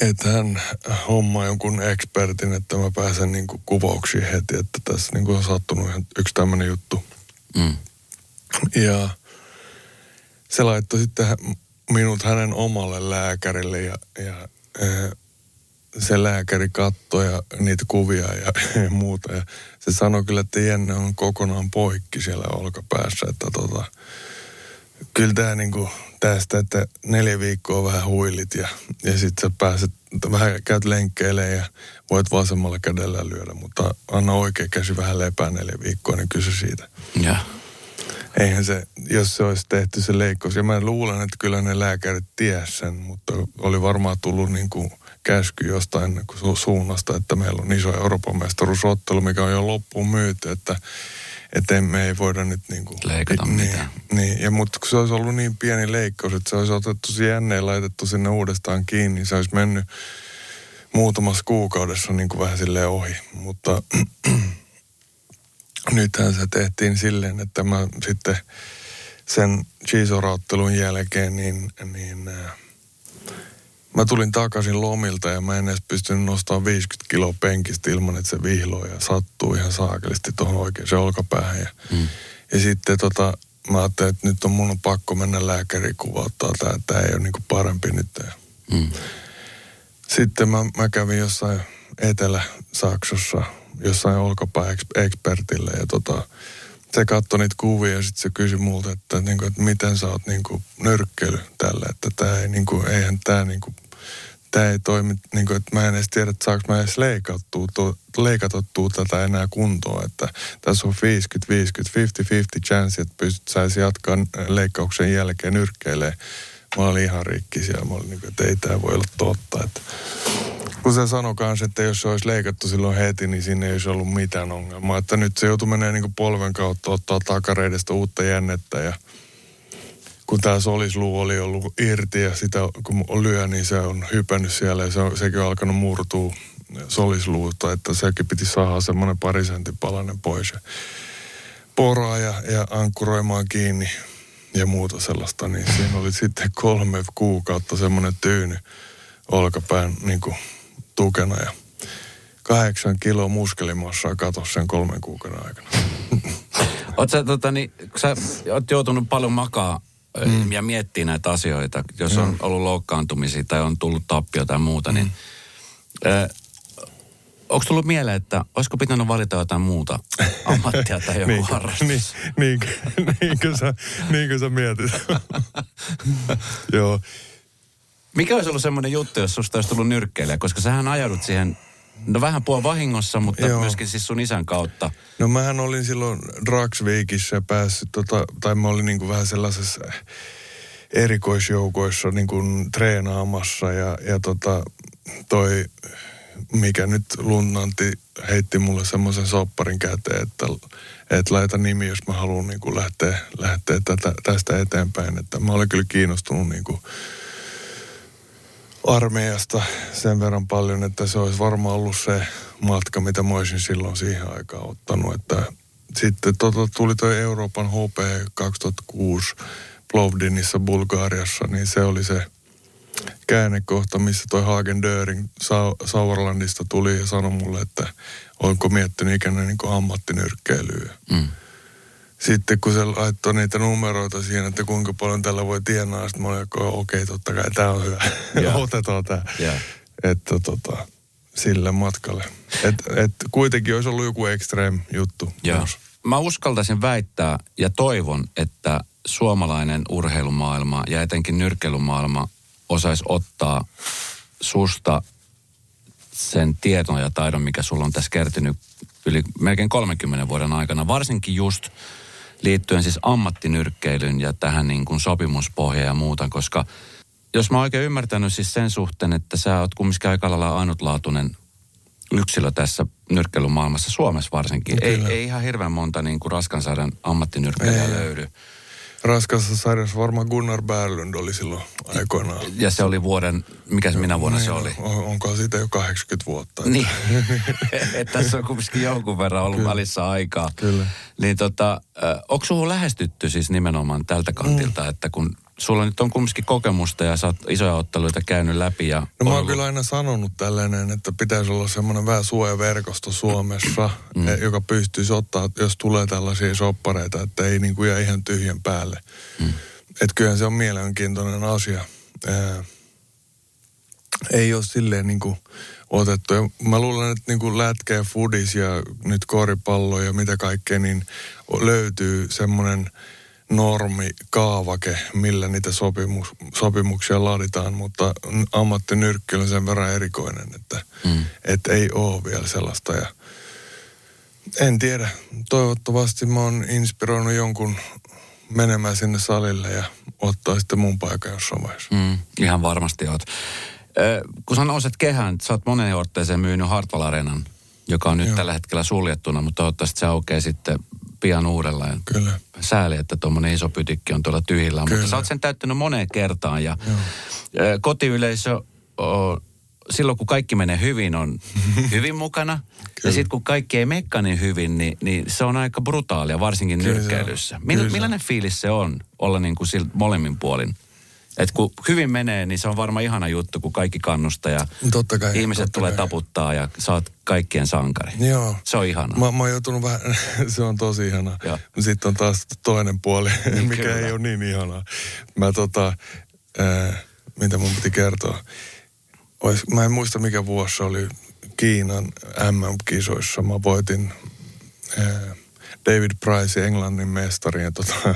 että hän hommaa jonkun ekspertin, että mä pääsen niin kuin kuvauksiin heti, että tässä niin kuin on sattunut ihan yksi tämmöinen juttu. Mm. Ja se laittoi sitten minut hänen omalle lääkärille ja, ja eh, se lääkäri katsoi ja niitä kuvia ja, ja muuta. Ja se sanoi kyllä, että Jenne on kokonaan poikki siellä olkapäässä, että tota, kyllä tämä niinku tästä, että neljä viikkoa vähän huilit ja, ja sitten sä pääset, vähän käyt lenkkeilemään ja voit vasemmalla kädellä lyödä, mutta anna oikea käsi vähän lepää neljä viikkoa, niin kysy siitä. Joo. Eihän se, jos se olisi tehty se leikkaus, ja mä luulen, että kyllä ne lääkärit ties sen, mutta oli varmaan tullut niin kuin käsky jostain suunnasta, että meillä on iso Euroopan mestaruusottelu, mikä on jo loppuun myyty, että että me ei voida nyt niin kuin, Leikata niin, mitään. Niin, ja mutta kun se olisi ollut niin pieni leikkaus, että se olisi otettu se jänneen laitettu sinne uudestaan kiinni, niin se olisi mennyt muutamassa kuukaudessa niin kuin vähän silleen ohi. Mutta nythän se tehtiin silleen, että mä sitten sen Chisorauttelun jälkeen, niin, niin äh, mä tulin takaisin lomilta ja mä en edes pystynyt nostamaan 50 kiloa penkistä ilman, että se vihloo ja sattuu ihan saakelisti tuohon oikeaan olkapäähän. Ja, Mm. ja sitten tota, mä ajattelin, että nyt on mun on pakko mennä lääkäriin kuvauttaa tämä, että tämä ei ole niinku parempi nyt. Mm. sitten mä, mä kävin jossain Etelä-Saksassa, jossain olkapää-ekspertillä ja tota, se katsoi niitä kuvia ja sitten se kysyi multa, että, niinku, että miten sä oot niinku, nyrkkeily tällä, että tämä ei niinku, eihän tämä niinku, tämä ei toimi, niinku, että mä en edes tiedä, että saanko mä edes leikattua, to, leikatottua tätä enää kuntoon, että tässä on 50-50, 50-50 chance, että pystyt saisi jatkaa leikkauksen jälkeen nyrkkeilee. Mä olin ihan rikki siellä, mä olin niin kuin, että ei tämä voi olla totta. Että. Kun se sanoi kanssa, että jos se olisi leikattu silloin heti, niin siinä ei olisi ollut mitään ongelmaa. Että nyt se joutui menee niin polven kautta ottaa takareidestä uutta jännettä ja kun tämä solisluu oli ollut irti ja sitä kun lyö, niin se on hypännyt siellä ja se on, sekin on alkanut murtua solisluuta, että sekin piti saada semmoinen parisentin palanen pois. Ja poraa ja, ja ankkuroimaan kiinni ja muuta sellaista, niin siinä oli sitten kolme kuukautta semmoinen tyyny olkapään niin kuin tukena ja kahdeksan kiloa muskelimassaa katosi sen kolmen kuukauden aikana. Oot sä, tota, niin, sä oot joutunut paljon makaa mm. ja miettiä näitä asioita, jos on ollut loukkaantumisia tai on tullut tappio tai muuta, niin mm. äh, onko tullut mieleen, että olisiko pitänyt valita jotain muuta ammattia tai joku niin, harrastus? Niin, niin, niin, kuin sä, niin kuin sä mietit. Joo. Mikä olisi ollut semmoinen juttu, jos susta olisi tullut nyrkkeilijä? Koska sähän ajaudut siihen, no vähän puol vahingossa, mutta Joo. myöskin siis sun isän kautta. No mähän olin silloin Dragsvikissä päässyt, tota, tai mä olin niin kuin vähän sellaisessa erikoisjoukoissa niin kuin treenaamassa ja, ja tota, toi mikä nyt lunnanti heitti mulle semmoisen sopparin käteen, että, että laita nimi, jos mä haluan niin kuin lähteä, lähteä tätä, tästä eteenpäin. Että mä olen kyllä kiinnostunut niin kuin armeijasta sen verran paljon, että se olisi varmaan ollut se matka, mitä mä olisin silloin siihen aikaan ottanut. Että sitten tota, tuli tuo Euroopan HP 2006 Plovdinissa Bulgariassa, niin se oli se käännekohta, missä toi Hagen Döring Sauerlandista tuli ja sanoi mulle, että onko miettinyt ikänä niin ammattinyrkkeilyä. Mm. Sitten kun se laittoi niitä numeroita siihen, että kuinka paljon tällä voi tienaa, sitten mä olin, okei, okay, totta kai tämä on hyvä. Yeah. Otetaan tämä. Yeah. Että tota, sille matkalle. Et, et kuitenkin olisi ollut joku extreme juttu. Yeah. Mä uskaltaisin väittää ja toivon, että suomalainen urheilumaailma ja etenkin nyrkkeilymaailma osaisi ottaa susta sen tiedon ja taidon, mikä sulla on tässä kertynyt yli melkein 30 vuoden aikana, varsinkin just liittyen siis ammattinyrkkeilyyn ja tähän niin kuin sopimuspohjaan ja muuta, koska jos mä oikein ymmärtänyt siis sen suhteen, että sä oot kumminkin aika lailla ainutlaatuinen yksilö tässä nyrkkeilymaailmassa, Suomessa varsinkin. Ei, ei ihan hirveän monta niin kuin raskansarjan ammattinyrkkeilijää löydy raskassa sarjassa varmaan Gunnar Berlund oli silloin aikoinaan. Ja se oli vuoden, mikä se minä vuonna niin, se oli? On, onko siitä jo 80 vuotta? Niin, tässä on kumminkin jonkun verran ollut Kyllä. välissä aikaa. Kyllä. Niin tota, onko sinuun lähestytty siis nimenomaan tältä kantilta, mm. että kun sulla nyt on kumminkin kokemusta ja sä oot isoja otteluita käynyt läpi. Ja no mä oon kyllä aina sanonut tällainen, että pitäisi olla semmoinen vähän suojaverkosto Suomessa, mm. E, joka pystyisi ottaa, jos tulee tällaisia soppareita, että ei niin kuin jää ihan tyhjän päälle. Mm. Että kyllähän se on mielenkiintoinen asia. Ää, ei ole silleen niin kuin otettu. Ja mä luulen, että niin kuin lätkä ja fudis ja nyt koripallo ja mitä kaikkea, niin löytyy semmoinen – normi, kaavake, millä niitä sopimus, sopimuksia laaditaan, mutta ammattinyrkki on sen verran erikoinen, että mm. et ei ole vielä sellaista. Ja en tiedä, toivottavasti mä oon inspiroinut jonkun menemään sinne salille ja ottaa sitten mun paikan jossain vaiheessa. Mm, ihan varmasti oot. Äh, kun sä nouset kehään, sä oot moneen otteeseen myynyt Hartwall Arenan, joka on nyt Joo. tällä hetkellä suljettuna, mutta toivottavasti se aukeaa sitten pian uudelleen. Kyllä. Sääli, että tuommoinen iso pytikki on tuolla tyhjillään, Kyllä. mutta sä oot sen täyttänyt moneen kertaan ja Joo. kotiyleisö on, silloin kun kaikki menee hyvin on hyvin mukana. ja sitten kun kaikki ei mekka niin hyvin, niin, niin se on aika brutaalia, varsinkin Kyllä nyrkkeilyssä. Mil, millainen fiilis se on olla niin kuin molemmin puolin? Et kun hyvin menee, niin se on varmaan ihana juttu, kun kaikki kannustaa ja totta kai, ihmiset totta tulee kai. taputtaa ja saat kaikkien sankari. Joo. Se on ihana. Mä, mä oon joutunut vähän, se on tosi ihana. Sitten on taas toinen puoli, niin, mikä kyllä. ei ole niin ihanaa. Mä tota, ää, mitä mun piti kertoa. Ois, mä en muista mikä vuosi se oli Kiinan MM-kisoissa. Mä voitin ää, David Price, Englannin mestari. Ja tota,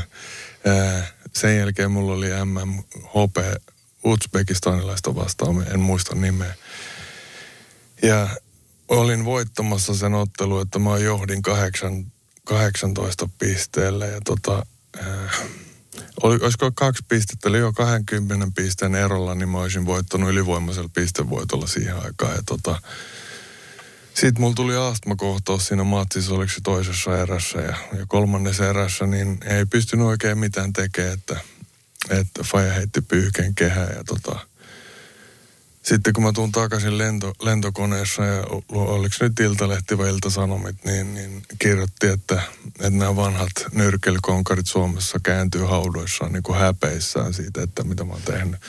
ää, sen jälkeen mulla oli MMHP Uzbekistanilaista vastaan, en muista nimeä. Ja olin voittamassa sen ottelu, että mä johdin kahdeksan, 18 pisteellä ja tota, äh, oli, olisiko kaksi pistettä, eli jo 20 pisteen erolla, niin mä olisin voittanut ylivoimaisella pistevoitolla siihen aikaan. Ja tota, sitten mulla tuli astmakohtaus siinä matsissa, oliko se toisessa erässä ja, ja kolmannessa erässä, niin ei pystynyt oikein mitään tekemään, että, että Faja heitti pyyhkeen kehää ja tota, sitten kun mä tuun takaisin lento, lentokoneessa ja oliko nyt Iltalehti vai Ilta-Sanomit, niin, niin kirjoitti, että, että nämä vanhat nyrkelikonkarit Suomessa kääntyy haudoissaan niin kuin häpeissään siitä, että mitä mä oon tehnyt.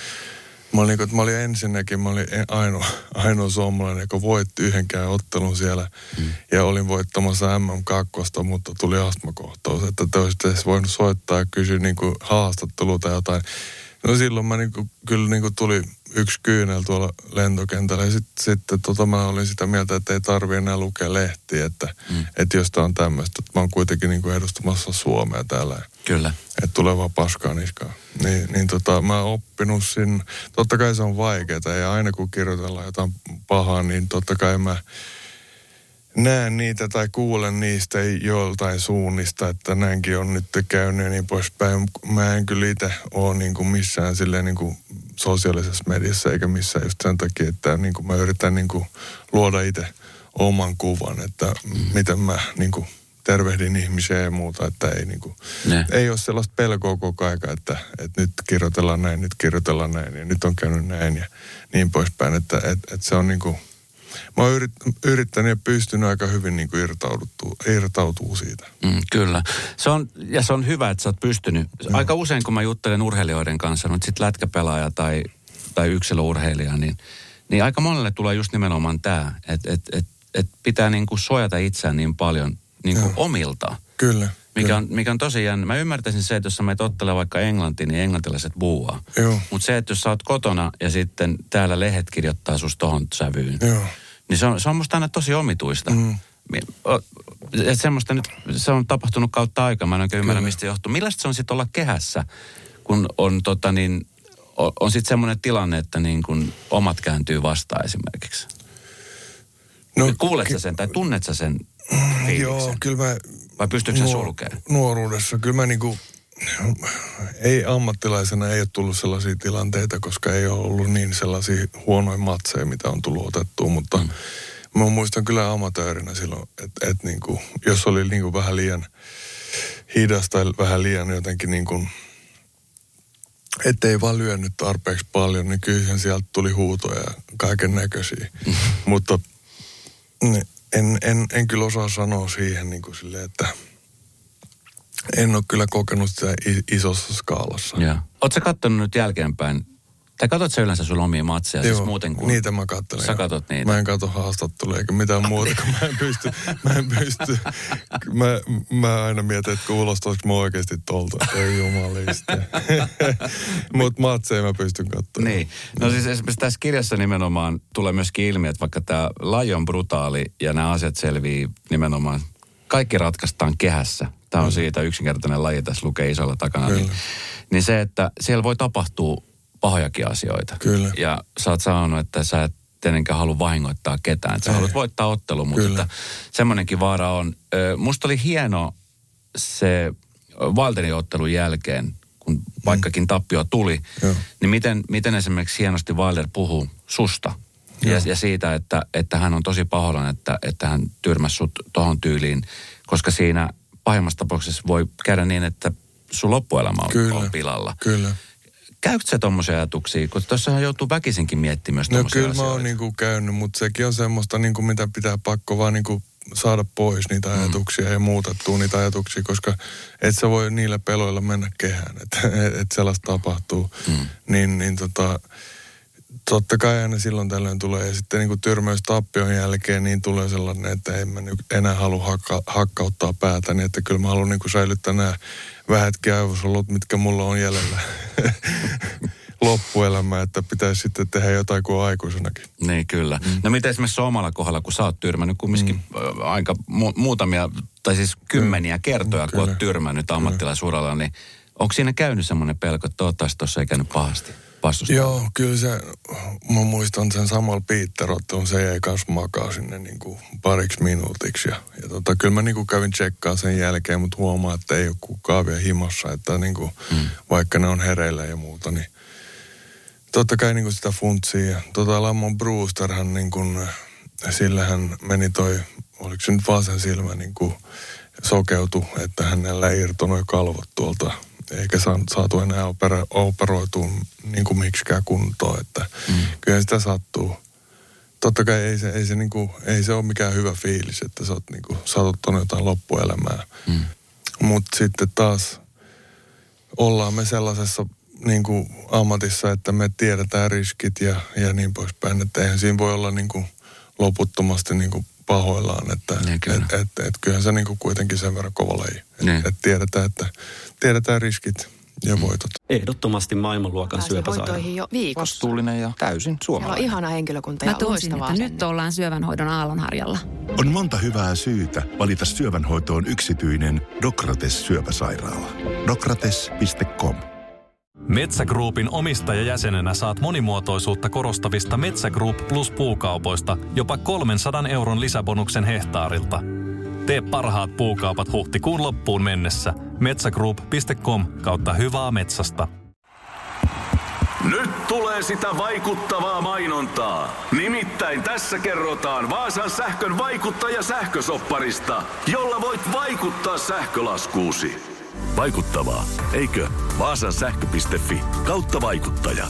Mä olin, niin mä olin ensinnäkin, mä olin ainoa, ainoa suomalainen, joka voitti yhdenkään ottelun siellä. Mm. Ja olin voittamassa MM2, mutta tuli astmakohtaus. Että te olisitte edes voinut soittaa ja kysyä niin haastattelua tai jotain. No silloin mä niin kuin, kyllä niin kuin tuli yksi kyynel tuolla lentokentällä. Ja sitten sit, tota, mä olin sitä mieltä, että ei tarvi enää lukea lehtiä, että, mm. että jos tämä on tämmöistä. Mä oon kuitenkin niin kuin edustamassa Suomea täällä. Kyllä. Että tulee vaan paskaa niskaan. Niin, niin tota, mä oon oppinut sinne. Totta kai se on vaikeaa ja aina kun kirjoitellaan jotain pahaa, niin totta kai mä näen niitä tai kuulen niistä joltain suunnista, että näinkin on nyt käynyt ja niin poispäin. Mä en kyllä itse ole niin kuin missään silleen niin kuin sosiaalisessa mediassa eikä missään just sen takia, että niin kuin mä yritän niin kuin luoda itse oman kuvan, että mm. miten mä niin kuin tervehdin ihmisiä ja muuta, että ei, niin kuin, ei ole sellaista pelkoa koko aika, että, että nyt kirjoitellaan näin, nyt kirjoitellaan näin ja nyt on käynyt näin ja niin poispäin, että, että, että se on niin kuin – mä oon yrit, yrittänyt ja pystynyt aika hyvin niin kuin irtautuu, irtautuu siitä. Mm, kyllä. Se on, ja se on hyvä, että sä oot pystynyt. No. Aika usein, kun mä juttelen urheilijoiden kanssa, no sit lätkäpelaaja tai, tai yksilöurheilija, niin, niin aika monelle tulee just nimenomaan tämä, että et, et, et pitää niin kuin suojata itseään niin paljon niin kuin omilta. Kyllä. Mikä on, mikä on tosi jännä. Mä ymmärtäisin se, että jos sä menet ottelemaan vaikka englantiin, niin englantilaiset buuaa. Mutta se, että jos sä oot kotona ja sitten täällä lehet kirjoittaa susta tohon sävyyn. Joo. Niin se on, se on musta aina tosi omituista. Mm. Et semmoista nyt, se on tapahtunut kautta aika, mä en oikein ymmärrä, mistä se johtuu. Millaista se on sitten olla kehässä, kun on, tota niin, on, on sitten semmoinen tilanne, että niin kun omat kääntyy vastaan esimerkiksi? No, Kuulet sä sen tai tunnet sä sen fiiliksen? Joo, kyllä mä... Vai pystyykö nuor- sulkemaan? Nuoruudessa, kyllä mä niinku ei ammattilaisena ei ole tullut sellaisia tilanteita, koska ei ole ollut niin sellaisia huonoja matseja, mitä on tullut otettua, mutta mm. mä muistan kyllä amatöörinä silloin, että et niinku, jos oli niinku vähän liian hidas tai vähän liian jotenkin niin kuin, ettei vaan lyönyt tarpeeksi paljon, niin kyllä sieltä tuli huutoja ja kaiken näköisiä. Mm. Mutta en, en, en kyllä osaa sanoa siihen niin kuin sille, että – en ole kyllä kokenut sitä isossa skaalassa. Joo. Oletko katsonut nyt jälkeenpäin, tai katsot sä yleensä sun omia matseja? Siis Joo, siis muuten kuin... niitä mä katselen. Sä katsot niitä? Mä en katso haastatteluja eikä mitään muuta, kun mä en pysty. Mä en pysty. Mä, mä aina mietin, että kuulostaisiko mä oikeasti tolta. Ei jumalista. Mutta matseja mä pystyn katsomaan. Niin. No siis esimerkiksi tässä kirjassa nimenomaan tulee myöskin ilmi, että vaikka tämä laji on brutaali ja nämä asiat selvii nimenomaan, kaikki ratkaistaan kehässä Tämä on siitä yksinkertainen laji, tässä lukee isolla takana. Niin, niin se, että siellä voi tapahtua pahojakin asioita. Kyllä. Ja sä oot sanonut, että sä et tietenkään halua vahingoittaa ketään. Sä haluat voittaa ottelu, mutta että semmoinenkin vaara on. Musta oli hieno se Valterin ottelun jälkeen, kun vaikkakin tappio tuli, Joo. niin miten, miten esimerkiksi hienosti Wilder puhuu susta. Ja, ja siitä, että, että hän on tosi pahoillani, että, että hän tyrmäsi sut tohon tyyliin, koska siinä pahimmassa tapauksessa voi käydä niin, että sun loppuelämä on, kyllä, on pilalla. Kyllä. Käytkö sä tommosia ajatuksia? Koska tuossahan joutuu väkisinkin miettimään No kyllä asioita. mä oon niinku käynyt, mutta sekin on semmoista, niinku, mitä pitää pakko vaan niinku saada pois niitä mm. ajatuksia mm. ja muutettua niitä ajatuksia, koska et sä voi niillä peloilla mennä kehään, että et, et sellaista tapahtuu. Mm. Niin, niin tota, totta kai aina silloin tällöin tulee. Ja sitten niin kuin tyrmäystappion jälkeen niin tulee sellainen, että en mä nyt enää halua hakka, hakkauttaa päätä. Niin että kyllä mä haluan niin kuin säilyttää nämä vähätkin aivosolut, mitkä mulla on jäljellä loppuelämä, että pitäisi sitten tehdä jotain kuin aikuisenakin. Niin, kyllä. Mm. No miten esimerkiksi omalla kohdalla, kun sä oot tyrmännyt kumminkin mm. aika mu- muutamia, tai siis kymmeniä kertoja, mm, kun oot tyrmännyt ammattilaisuralla, niin onko siinä käynyt semmoinen pelko, että toivottavasti tuossa ei käynyt pahasti? Vastustaa? Joo, kyllä se, mä muistan sen samalla piitterottelun, se jäi kans makaa sinne niin kuin pariksi minuutiksi. Ja, ja tota, kyllä mä niin kuin kävin tsekkaa sen jälkeen, mutta huomaa, että ei ole kukaan vielä himossa, että niin kuin, mm. vaikka ne on hereillä ja muuta, niin totta kai niin kuin sitä funtsia. Tota Lammon Brewsterhan niin kuin, sillähän meni toi, oliko se nyt vasen silmä niin kuin sokeutu, että hänellä irtonoi kalvot tuolta eikä saatu enää opera, operoitua niin kuin miksikään kuntoon, että mm. kyllä sitä sattuu. Totta kai ei se, ei se, niin kuin, ei se ole mikään hyvä fiilis, että sä oot niin kuin, satuttanut jotain loppuelämää. Mm. Mutta sitten taas ollaan me sellaisessa niin kuin ammatissa, että me tiedetään riskit ja, ja niin poispäin. Että eihän siinä voi olla niin kuin loputtomasti niin kuin pahoillaan. Että niin, kyllä. Et, et, et, kyllähän se niin kuin kuitenkin sen verran kova laji. Että niin. et tiedetään, että tiedetään riskit ja voitot. Ehdottomasti maailmanluokan syöpäsairaala. jo viikossa. Vastuullinen ja täysin suomalainen. Siellä on ihana henkilökunta ja Mä tunsin, että nyt ollaan syövänhoidon aallonharjalla. On monta hyvää syytä valita syövänhoitoon yksityinen Dokrates syöpäsairaala. Dokrates.com Metsägruupin omistajajäsenenä saat monimuotoisuutta korostavista Metsägruup Plus puukaupoista jopa 300 euron lisäbonuksen hehtaarilta – Tee parhaat puukaupat huhtikuun loppuun mennessä. Metsägroup.com kautta hyvää metsästä. Nyt tulee sitä vaikuttavaa mainontaa. Nimittäin tässä kerrotaan Vaasan sähkön vaikuttaja sähkösopparista, jolla voit vaikuttaa sähkölaskuusi. Vaikuttavaa, eikö? Vaasan sähkö.fi kautta vaikuttaja.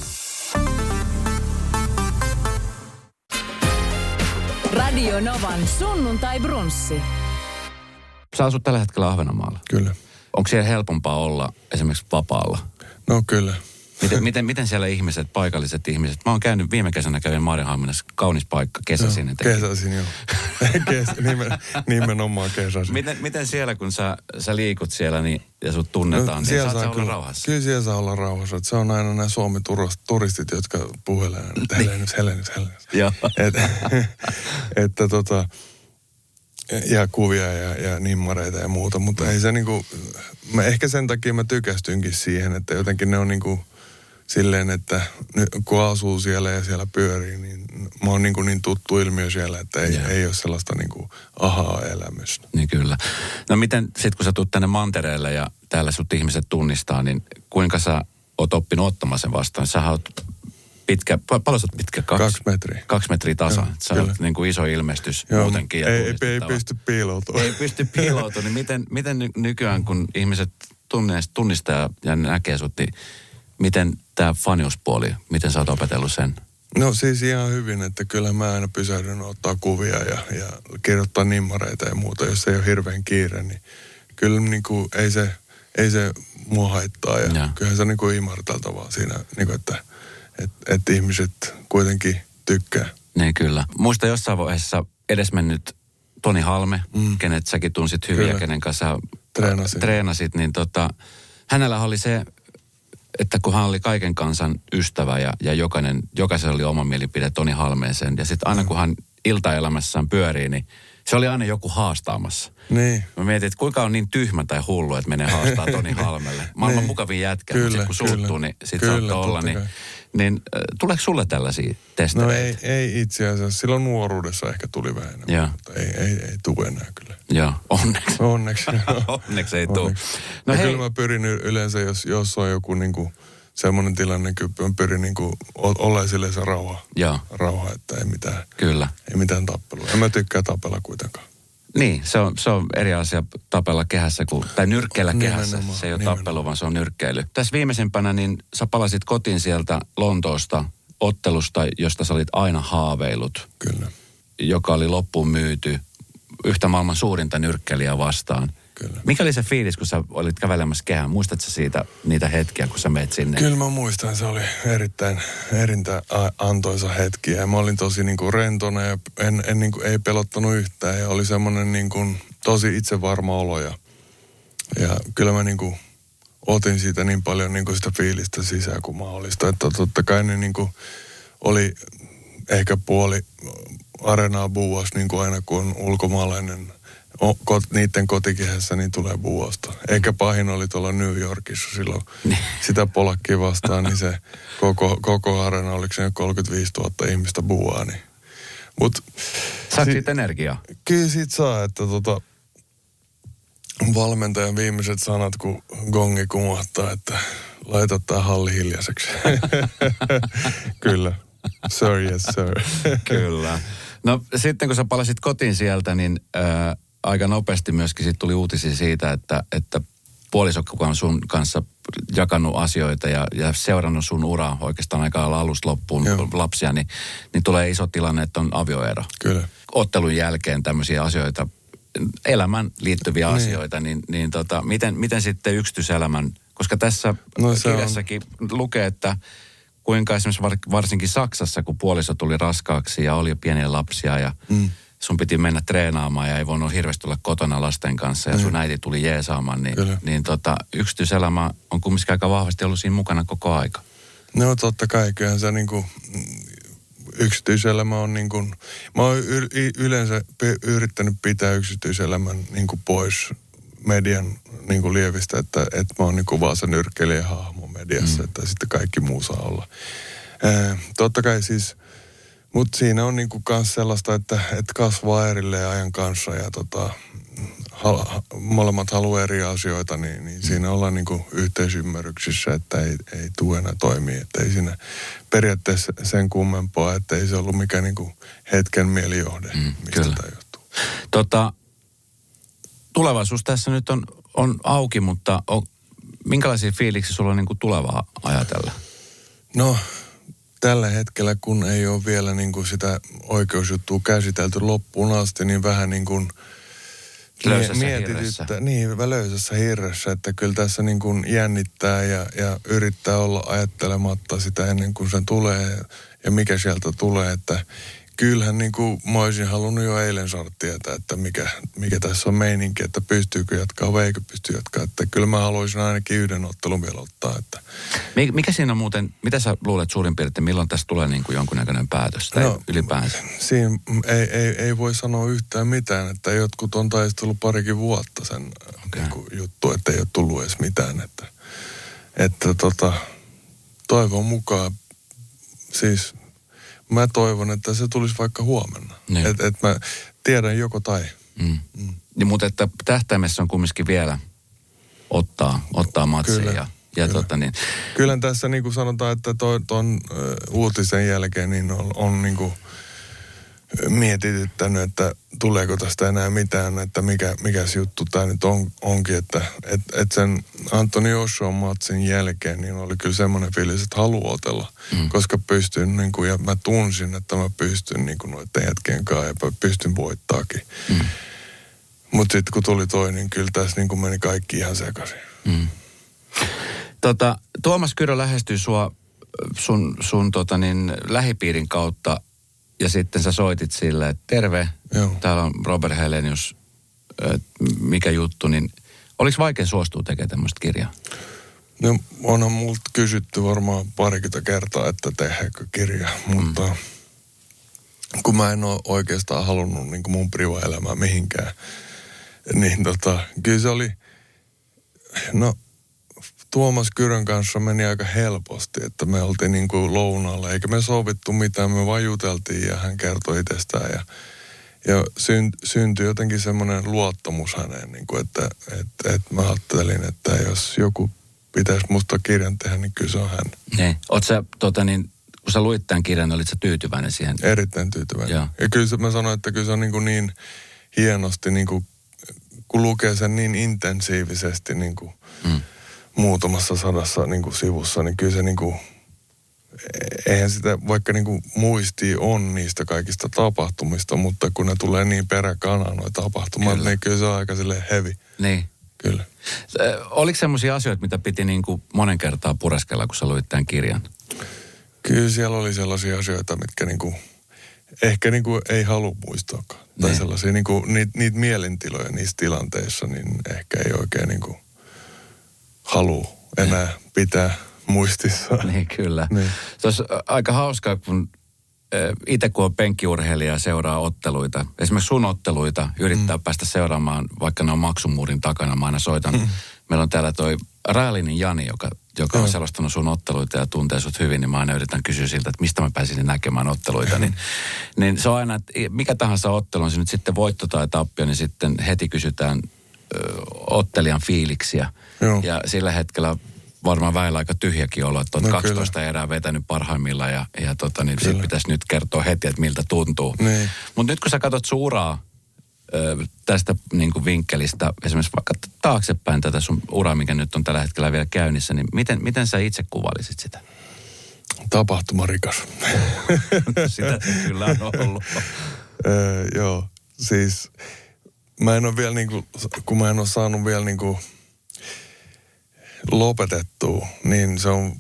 Radio Novan sunnuntai brunssi. Sä asut tällä hetkellä Ahvenanmaalla. Kyllä. Onko siellä helpompaa olla esimerkiksi vapaalla? No kyllä. Miten, miten, miten siellä ihmiset, paikalliset ihmiset, mä oon käynyt viime kesänä kävin Maarianhaaminassa, kaunis paikka, kesäsin. Joo, kesäsin joo. Kes, nimen, nimenomaan kesäsin. Miten, miten siellä, kun sä, sä liikut siellä niin, ja sut tunnetaan, no, niin siellä saat saa olla rauhassa? Kyllä siellä saa olla rauhassa. Se on aina nämä Suomen turistit, jotka puhelee, että helennys, helennys, helennys. Joo. Et, että tota, ja kuvia ja, ja nimmareita ja muuta, mutta ei se niinku, mä ehkä sen takia mä tykästynkin siihen, että jotenkin ne on niinku silleen, että kun asuu siellä ja siellä pyörii, niin mä oon niinku niin tuttu ilmiö siellä, että ei, ei ole sellaista niinku ahaa-elämystä. Niin kyllä. No miten sit kun sä tulet tänne mantereelle ja täällä sut ihmiset tunnistaa, niin kuinka sä oot oppinut ottamaan sen vastaan? Sä oot pitkä, paljon sä pitkä? Kaksi, kaksi metriä. Kaksi metriä tasa. Sä oot niin kuin iso ilmestys Joo, muutenkin. Ja ei, ei, ei pysty piiloutumaan. Ei pysty piiloutumaan. niin miten, miten nykyään, kun ihmiset tunnistaa ja näkee sut, niin miten tämä faniuspuoli, miten sä oot opetellut sen? No siis ihan hyvin, että kyllä mä aina pysähdyn ottaa kuvia ja, ja kirjoittaa nimmareita ja muuta, jos ei ole hirveän kiire, niin kyllä niin kuin ei se, ei se mua haittaa ja, ja. kyllähän se niin kuin imarteltavaa siinä, niin kuin, että – että et ihmiset kuitenkin tykkää. Niin kyllä. Muista jossain vaiheessa edesmennyt Toni Halme, mm. kenet säkin tunsit hyvin kyllä. ja kenen kanssa treenasit, treenasit niin tota, hänellä oli se, että kun hän oli kaiken kansan ystävä ja, ja jokainen, jokaisella oli oma mielipide Toni Halmeeseen. Ja sitten aina mm. kun hän iltaelämässään pyörii, niin se oli aina joku haastaamassa. Niin. Mä mietin, että kuinka on niin tyhmä tai hullu, että menee haastaa Toni Halmelle. Maailman niin. mukavin jätkä, kyllä, sitten kun suuttuu, niin sitten saattaa olla. Niin, niin äh, tuleeko sulle tällaisia testejä? No ei, ei itse asiassa. Silloin nuoruudessa ehkä tuli vähän enemmän, Joo. mutta ei, ei, ei tule enää kyllä. Joo, onneksi. Onneksi. onneksi ei tule. No hei. kyllä mä pyrin yleensä, jos, jos on joku niinku semmoinen tilanne, kyllä mä pyrin niinku olla silleen se rauha. Joo. Rauha, että ei mitään, kyllä. ei mitään tappelua. En mä tykkää tapella kuitenkaan. Niin, se on, se on eri asia tapella kehässä, kuin, tai nyrkkeellä kehässä. Se ei ole nimenomaan. tappelu, vaan se on nyrkkeily. Tässä viimeisimpänä, niin sä palasit kotiin sieltä Lontoosta ottelusta, josta sä olit aina haaveilut. Kyllä. Joka oli loppuun myyty yhtä maailman suurinta nyrkkeliä vastaan – Kyllä. Mikä oli se fiilis, kun sä olit kävelemässä kehään? Muistatko siitä niitä hetkiä, kun sä meet sinne? Kyllä mä muistan, se oli erittäin, erittäin antoisa hetki. Ja mä olin tosi niin kuin rentona ja en, en niin kuin, ei pelottanut yhtään. Ja oli semmoinen niin kuin, tosi itsevarma olo. Ja, ja kyllä mä niin kuin, otin siitä niin paljon niin kuin sitä fiilistä sisään kuin mahdollista. Että totta kai ne niin kuin, oli ehkä puoli arenaa buuas niin kuin aina kun on ulkomaalainen o, kot, niiden kotikehässä niin tulee buosta. Eikä pahin oli tuolla New Yorkissa silloin sitä polakkia vastaan, niin se koko, koko arena, oliko se 35 000 ihmistä buaa, niin Mut, Saat si- siitä energiaa? Kyllä siitä saa, että tota, valmentajan viimeiset sanat, kun gongi kumahtaa, että laita tämä halli hiljaiseksi. Kyllä. Sir, yes sir. Kyllä. No sitten kun sä palasit kotiin sieltä, niin ää, aika nopeasti myöskin sit tuli uutisia siitä, että, että puoliso, kuka on sun kanssa jakanut asioita ja, ja seurannut sun uraa oikeastaan aika alusta loppuun Joo. lapsia, niin, niin tulee iso tilanne, että on avioero. Kyllä. Ottelun jälkeen tämmöisiä asioita, elämän liittyviä niin. asioita, niin, niin tota, miten, miten sitten yksityiselämän, koska tässä no, kirjassakin on... lukee, että kuinka esimerkiksi varsinkin Saksassa, kun puoliso tuli raskaaksi ja oli jo pieniä lapsia ja mm sun piti mennä treenaamaan ja ei voinut hirveästi olla kotona lasten kanssa ja sun mm. äiti tuli jeesaamaan, niin, niin tota, yksityiselämä on kumminkin aika vahvasti ollut siinä mukana koko aika. No totta kai, kyllähän se niin kuin, yksityiselämä on niin kuin, mä oon yleensä yrittänyt pitää yksityiselämän niin kuin pois median niin kuin lievistä, että, että mä oon niin kuin vaan se nyrkkeilijähahmo mediassa, mm. että sitten kaikki muu saa olla. Ää, totta kai siis mutta siinä on niinku kans sellaista, että, että kasvaa erilleen ajan kanssa ja tota, hal, molemmat haluaa eri asioita, niin, niin mm. siinä ollaan niinku yhteisymmärryksissä, että ei, ei tule enää toimia. Että ei siinä periaatteessa sen kummempaa, että ei se ollut mikään niinku hetken mielijohde, mm, mistä kyllä. tämä johtuu. Tota, tulevaisuus tässä nyt on, on auki, mutta on, minkälaisia fiiliksiä sulla on niinku tulevaa ajatella? No tällä hetkellä, kun ei ole vielä niin kuin sitä oikeusjuttua käsitelty loppuun asti, niin vähän niin kuin mietityttä. Niin, löysässä hirressä, että kyllä tässä niin kuin jännittää ja, ja yrittää olla ajattelematta sitä ennen kuin se tulee ja mikä sieltä tulee, että kyllähän niin kuin mä olisin halunnut jo eilen saada tietää, että mikä, mikä tässä on meininki, että pystyykö jatkaa vai eikö pysty jatkaa. Että kyllä mä haluaisin ainakin yhden ottelun vielä ottaa. Että. Mikä siinä on muuten, mitä sä luulet suurin piirtein, milloin tässä tulee niin kuin jonkunnäköinen päätös tai no, ylipäänsä? Siinä ei, ei, ei, voi sanoa yhtään mitään, että jotkut on taistellut parikin vuotta sen okay. niin kuin juttu, että ei ole tullut edes mitään. Että, että tota, toivon mukaan siis mä toivon, että se tulisi vaikka huomenna. Niin. Että et mä tiedän joko tai. Mm. Mm. Niin, mutta että tähtäimessä on kumminkin vielä ottaa, ottaa matsia Kyllä. ja ja Kyllä. Tota niin. Kyllä tässä niin kuin sanotaan, että tuon uutisen jälkeen niin on, on niin kuin mietityttänyt, että tuleeko tästä enää mitään, että mikä, mikä se juttu tämä nyt on, onkin, että et, et sen Antoni Joshua matsin jälkeen niin oli kyllä semmoinen fiilis, että haluaa otella, mm. koska pystyn, niin kuin, ja mä tunsin, että mä pystyn niin kuin noiden jätkien kanssa ja pystyn voittaakin. Mm. Mutta sitten kun tuli toi, niin kyllä tässä niin kuin meni kaikki ihan sekaisin. Mm. Tota, Tuomas Kyrö lähestyi sua sun, sun tota niin, lähipiirin kautta ja sitten sä soitit sille, että terve, Joo. täällä on Robert Helenius, mikä juttu, niin oliko vaikea suostua tekemään tämmöistä kirjaa? No onhan multa kysytty varmaan parikymmentä kertaa, että tehdäänkö kirja, mm. mutta kun mä en ole oikeastaan halunnut niin mun priva-elämää mihinkään, niin tota, kyllä se oli, no Tuomas Kyrön kanssa meni aika helposti, että me oltiin niin kuin lounaalla, eikä me sovittu mitään, me vain juteltiin ja hän kertoi itsestään ja, ja syn, syntyi jotenkin semmoinen luottamus häneen, niin kuin että, että, että mä ajattelin, että jos joku pitäisi musta kirjan tehdä, niin kyllä se on hän. Ne. Oot sä, tota niin, kun sä luit tämän kirjan, olit sä tyytyväinen siihen? Erittäin tyytyväinen. Joo. Ja kyllä se, mä sanoin, että kyllä se on niin, kuin niin hienosti, niin kuin, kun lukee sen niin intensiivisesti, niin kuin, mm muutamassa sadassa niin kuin sivussa, niin kyllä se niin kuin, eihän sitä, vaikka niin kuin muisti on niistä kaikista tapahtumista, mutta kun ne tulee niin peräkanaa noin tapahtumat, kyllä. niin kyllä se on aika sille heavy. Niin. Kyllä. Oliko semmoisia asioita, mitä piti niin kuin monen kertaa pureskella, kun sä luit tämän kirjan? Kyllä siellä oli sellaisia asioita, mitkä niin kuin, ehkä niin kuin ei halua muistaakaan. Tai niin. sellaisia niin kuin, niitä, niitä mielentiloja niissä tilanteissa, niin ehkä ei oikein niin kuin, halua enää pitää muistissa. Niin kyllä. Niin. Se olisi aika hauskaa, kun itse kun on penkkiurheilija ja seuraa otteluita, esimerkiksi sun otteluita, yrittää mm. päästä seuraamaan, vaikka ne on maksumuurin takana, mä aina soitan. Mm. Meillä on täällä toi Raalinin Jani, joka, joka on selostanut sun otteluita ja tuntee sut hyvin, niin mä aina yritän kysyä siltä, että mistä mä pääsin näkemään otteluita. Niin, niin se on aina, että mikä tahansa ottelu on se nyt sitten voitto tai tappio, niin sitten heti kysytään ottelijan fiiliksiä. Joo. Ja sillä hetkellä varmaan väillä aika tyhjäkin olo, että on no, 12 kyllä. erää vetänyt parhaimmillaan ja, ja tota, niin sit pitäisi nyt kertoa heti, että miltä tuntuu. Niin. Mutta nyt kun sä katsot sun uraa ö, tästä niin kuin vinkkelistä, esimerkiksi vaikka taaksepäin tätä sun uraa, mikä nyt on tällä hetkellä vielä käynnissä, niin miten, miten sä itse kuvailisit sitä? Tapahtumarikas. sitä kyllä on ollut. öö, joo, siis mä en ole vielä niin kuin, kun mä en ole saanut vielä niin kuin lopetettua, niin se on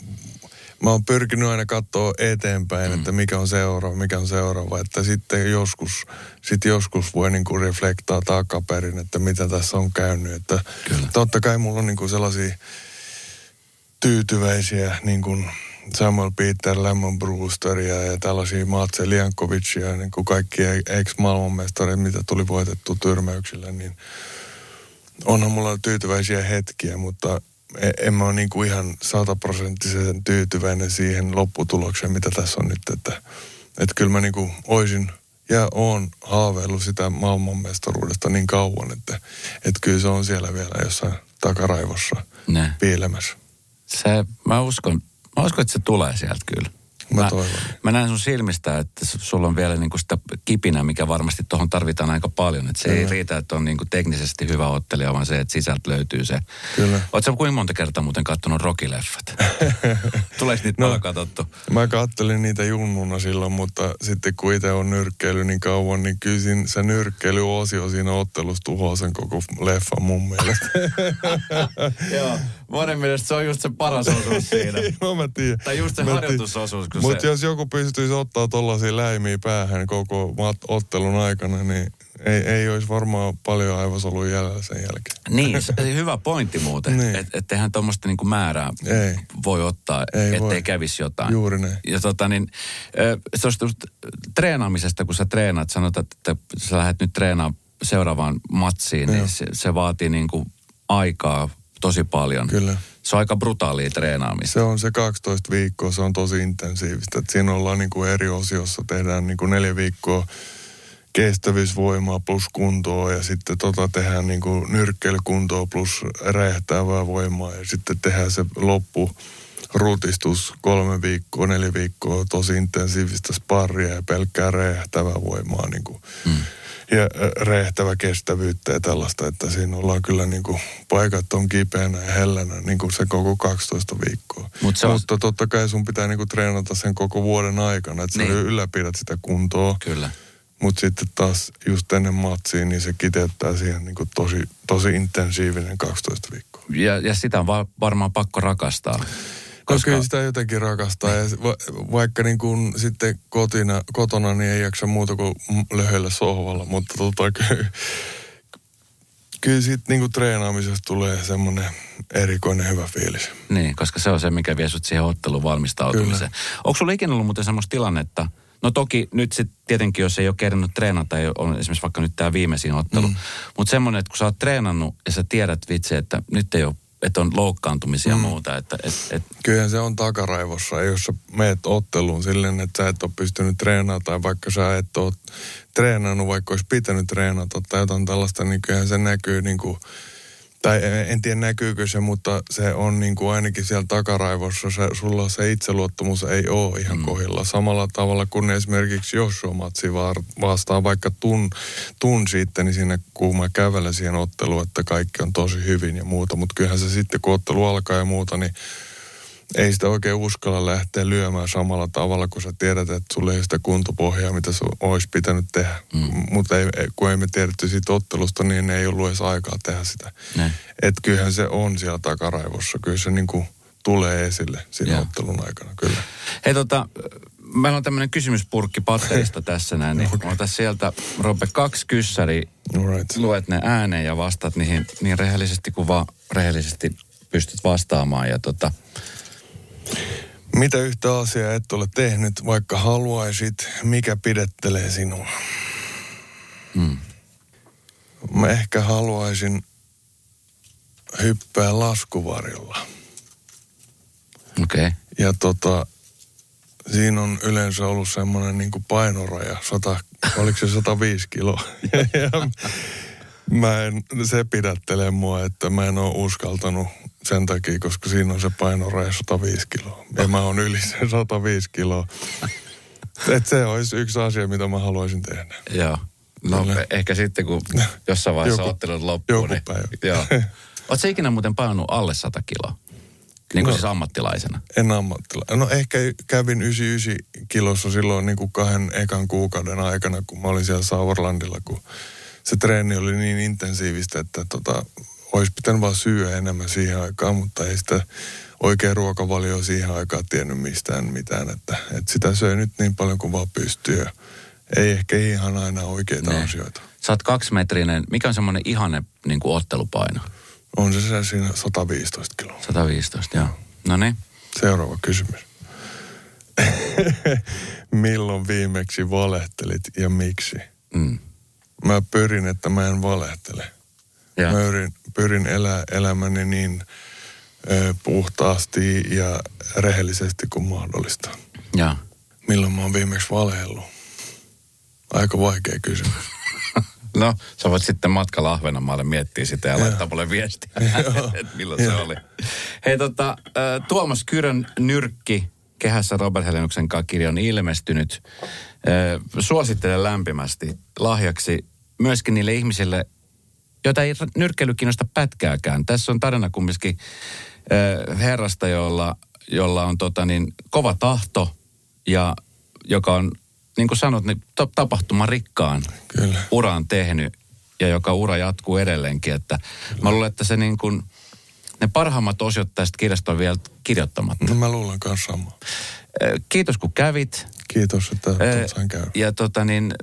mä oon pyrkinyt aina katsoa eteenpäin, mm. että mikä on seuraava, mikä on seuraava. Että sitten joskus, sit joskus voi niinku reflektaa takaperin, että mitä tässä on käynyt. Että Kyllä. totta kai mulla on niinku sellaisia tyytyväisiä, niin kuin Samuel Peter, Lemon Brewsteria ja tällaisia Matse Liankovicia, niin kuin kaikki ex-maailmanmestareita, mitä tuli voitettu tyrmäyksillä, niin onhan mulla tyytyväisiä hetkiä, mutta E, en mä ole niin kuin ihan sataprosenttisen tyytyväinen siihen lopputulokseen, mitä tässä on nyt. Että, että kyllä mä niin kuin oisin ja oon haaveillut sitä maailmanmestaruudesta niin kauan, että, että kyllä se on siellä vielä jossain takaraivossa piilemässä. Se, mä uskon, mä uskon, että se tulee sieltä kyllä. Mä, mä, toivon. mä näen sun silmistä, että sulla on vielä niinku sitä kipinä, mikä varmasti tuohon tarvitaan aika paljon. Että se Kyllä. ei riitä, että on niinku teknisesti hyvä ottelija, vaan se, että sisältä löytyy se. Kyllä. Oletko kuinka monta kertaa muuten katsonut rockileffat? Tuleeko niitä no, paljon katsottu? Mä kattelin niitä junnuna silloin, mutta sitten kun itse on nyrkkeily niin kauan, niin kyllä siinä, se nyrkkeilyosio siinä ottelussa tuhoaa sen koko leffan mun mielestä. Joo, monen mielestä se on just se paras osuus siinä. no mä tiedän. Tai just se mä harjoitusosuus. Mutta se... jos joku pystyisi ottaa tollaisia läimiä päähän koko ottelun aikana, niin ei, ei olisi varmaan paljon aivosoluja jäljellä sen jälkeen. Niin, se hyvä pointti muuten. niin. Että et eihän tuommoista niinku määrää ei. voi ottaa, ei ettei voi. kävisi jotain. Juuri näin. Ja tota niin, tuosta treenaamisesta, kun sä treenaat, sanotaan, että sä lähdet nyt treenaamaan seuraavaan matsiin, niin se, se vaatii niinku aikaa tosi paljon. Kyllä. Se on aika brutaalia treenaamista. Se on se 12 viikkoa, se on tosi intensiivistä. Et siinä ollaan niin kuin eri osiossa, tehdään niin kuin neljä viikkoa kestävyysvoimaa plus kuntoa ja sitten tota tehdään niin kuin nyrkkeilykuntoa plus räjähtävää voimaa ja sitten tehdään se loppu rutistus kolme viikkoa, neljä viikkoa, tosi intensiivistä sparria ja pelkkää räjähtävää voimaa niin kuin. Hmm ja rehtävä kestävyyttä ja tällaista, että siinä ollaan kyllä niin kuin, paikat on kipeänä ja hellänä niin kuin se koko 12 viikkoa. Mut se on... Mutta totta kai sun pitää niin kuin treenata sen koko vuoden aikana, että niin. sä ylläpidät sitä kuntoa. Kyllä. Mutta sitten taas just ennen matsiin, niin se kiteyttää siihen niin kuin tosi, tosi intensiivinen 12 viikkoa. Ja, ja sitä on va- varmaan pakko rakastaa. Koska... No sitä jotenkin rakastaa ja va, vaikka niin kuin sitten kotina, kotona niin ei jaksa muuta kuin löhöllä sohvalla, mutta tota, kyllä, kyllä siitä niin kuin treenaamisesta tulee semmoinen erikoinen hyvä fiilis. Niin, koska se on se, mikä vie sut siihen otteluun valmistautumiseen. Kyllä. Onko sulla ikinä ollut muuten semmoista tilannetta, No toki nyt sitten tietenkin, jos ei ole kerännyt treenata, tai on esimerkiksi vaikka nyt tämä viimeisin ottelu. Mm. Mutta semmoinen, että kun sä oot treenannut ja sä tiedät vitsi, että nyt ei ole että on loukkaantumisia ja mm. muuta. Että, et, et. Kyllähän se on takaraivossa, jos sä meet otteluun silleen, että sä et ole pystynyt treenaamaan tai vaikka sä et ole treenannut, vaikka olisi pitänyt treenata tai jotain tällaista, niin kyllähän se näkyy niin kuin – tai en tiedä näkyykö se, mutta se on niin kuin ainakin siellä takaraivossa, se, sulla se itseluottamus ei ole ihan mm. kohilla. Samalla tavalla kuin esimerkiksi Joshua Matsi vastaa vaikka tun, tun sitten, niin siinä kun mä kävelen siihen otteluun, että kaikki on tosi hyvin ja muuta. Mutta kyllähän se sitten, kun ottelu alkaa ja muuta, niin ei sitä oikein uskalla lähteä lyömään samalla tavalla, kun sä tiedät, että sulle ei sitä kuntopohjaa, mitä se olisi pitänyt tehdä. Mm. Mutta ei, kun ei me tiedetty siitä ottelusta, niin ei ollut edes aikaa tehdä sitä. Että kyllähän se on siellä takaraivossa. Kyllä se niin kuin tulee esille siinä ja. ottelun aikana, kyllä. Hei tota, meillä on tämmöinen kysymyspurkki patterista tässä näin, niin okay. ota sieltä, Robe, kaksi kyssäri, right. luet ne ääneen ja vastaat niihin niin rehellisesti kuin vaan rehellisesti pystyt vastaamaan. Ja tota, Mitä yhtä asiaa et ole tehnyt, vaikka haluaisit, mikä pidettelee sinua? Mm. Mä ehkä haluaisin hyppää laskuvarjolla. Okei. Okay. Ja tota, siinä on yleensä ollut semmoinen niin painoraja, 100, oliko se 105 kiloa. ja mä en, se pidättelee mua, että mä en ole uskaltanut sen takia, koska siinä on se painoraja 105 kiloa. Ja mä oon yli se 105 kiloa. Et se olisi yksi asia, mitä mä haluaisin tehdä. Joo. No Kyllä. ehkä sitten, kun jossain vaiheessa joku, ottelut loppuu. Joku niin, päivä. Joo. Oletko ikinä muuten painunut alle 100 kiloa? Niin kuin no, siis ammattilaisena? En ammattilaisena. No ehkä kävin 99 kilossa silloin niin kuin kahden ekan kuukauden aikana, kun mä olin siellä Sauerlandilla, kun se treeni oli niin intensiivistä, että tota, olisi pitänyt vaan syödä enemmän siihen aikaan, mutta ei sitä oikea ruokavalio siihen aikaan tiennyt mistään mitään, että, että sitä söi nyt niin paljon kuin vaan pystyy. Ei ehkä ihan aina oikeita ne. asioita. Sä oot kaksimetrinen. Mikä on semmoinen ihanne niin kuin ottelupaino? On se, se siinä 115 kiloa. 115, joo. No niin. Seuraava kysymys. Milloin viimeksi valehtelit ja miksi? Mm. Mä pyrin, että mä en valehtele. Ja. Mä pyrin, pyrin elää elämäni niin ö, puhtaasti ja rehellisesti kuin mahdollista. Ja. Milloin mä oon viimeksi valheellut? Aika vaikea kysymys. No, sä voit sitten matkalla Ahvenanmaalle miettiä sitä ja laittaa mulle viestiä, että milloin se oli. Hei tota, Tuomas Kyrön nyrkki kehässä Robert Helenuksen kanssa kirja on ilmestynyt. Suosittelen lämpimästi lahjaksi myöskin niille ihmisille, joita ei nyrkkeily kiinnosta pätkääkään. Tässä on tarina kumminkin herrasta, jolla, jolla on tota niin, kova tahto ja joka on niin kuin sanot, niin tapahtuma rikkaan Kyllä. uran tehnyt ja joka ura jatkuu edelleenkin. Että mä luulen, että se niin kuin, ne parhaimmat osiot tästä kirjasta on vielä kirjoittamatta. No mä luulen kanssa sama. Kiitos kun kävit. Kiitos, että sain käydä. Ja tota niin,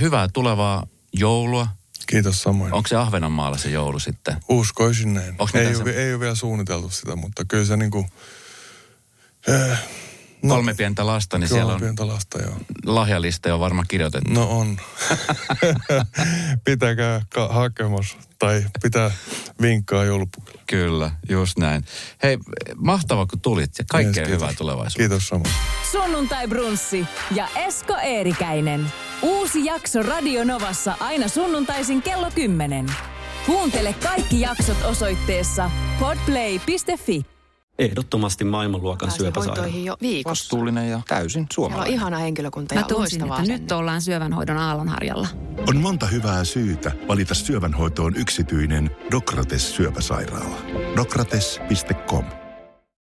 hyvää tulevaa joulua. Kiitos samoin. Onko se Ahvenanmaalla se joulu sitten? Uskoisin näin. Ei ole, se... ei ole vielä suunniteltu sitä, mutta kyllä se niin kuin, äh, No, kolme pientä lasta, niin siellä on pientä lasta, joo. lahjalista on varmaan kirjoitettu. No on. Pitäkää ka- hakemassa tai pitää vinkkaa joulupukille. Kyllä, just näin. Hei, mahtavaa kun tulit ja kaikkea yes, hyvää tulevaisuutta. Kiitos samoin. Sunnuntai Brunssi ja Esko Eerikäinen. Uusi jakso Radio Novassa aina sunnuntaisin kello 10. Kuuntele kaikki jaksot osoitteessa podplay.fi. Ehdottomasti maailmanluokan syöpäsairaala. jo viikossa. Vastuullinen ja täysin suomalainen. Siellä on ihana henkilökunta ja Mä tunsin, että nyt ollaan syövänhoidon aallonharjalla. On monta hyvää syytä valita syövänhoitoon yksityinen Dokrates syöpäsairaala. Dokrates.com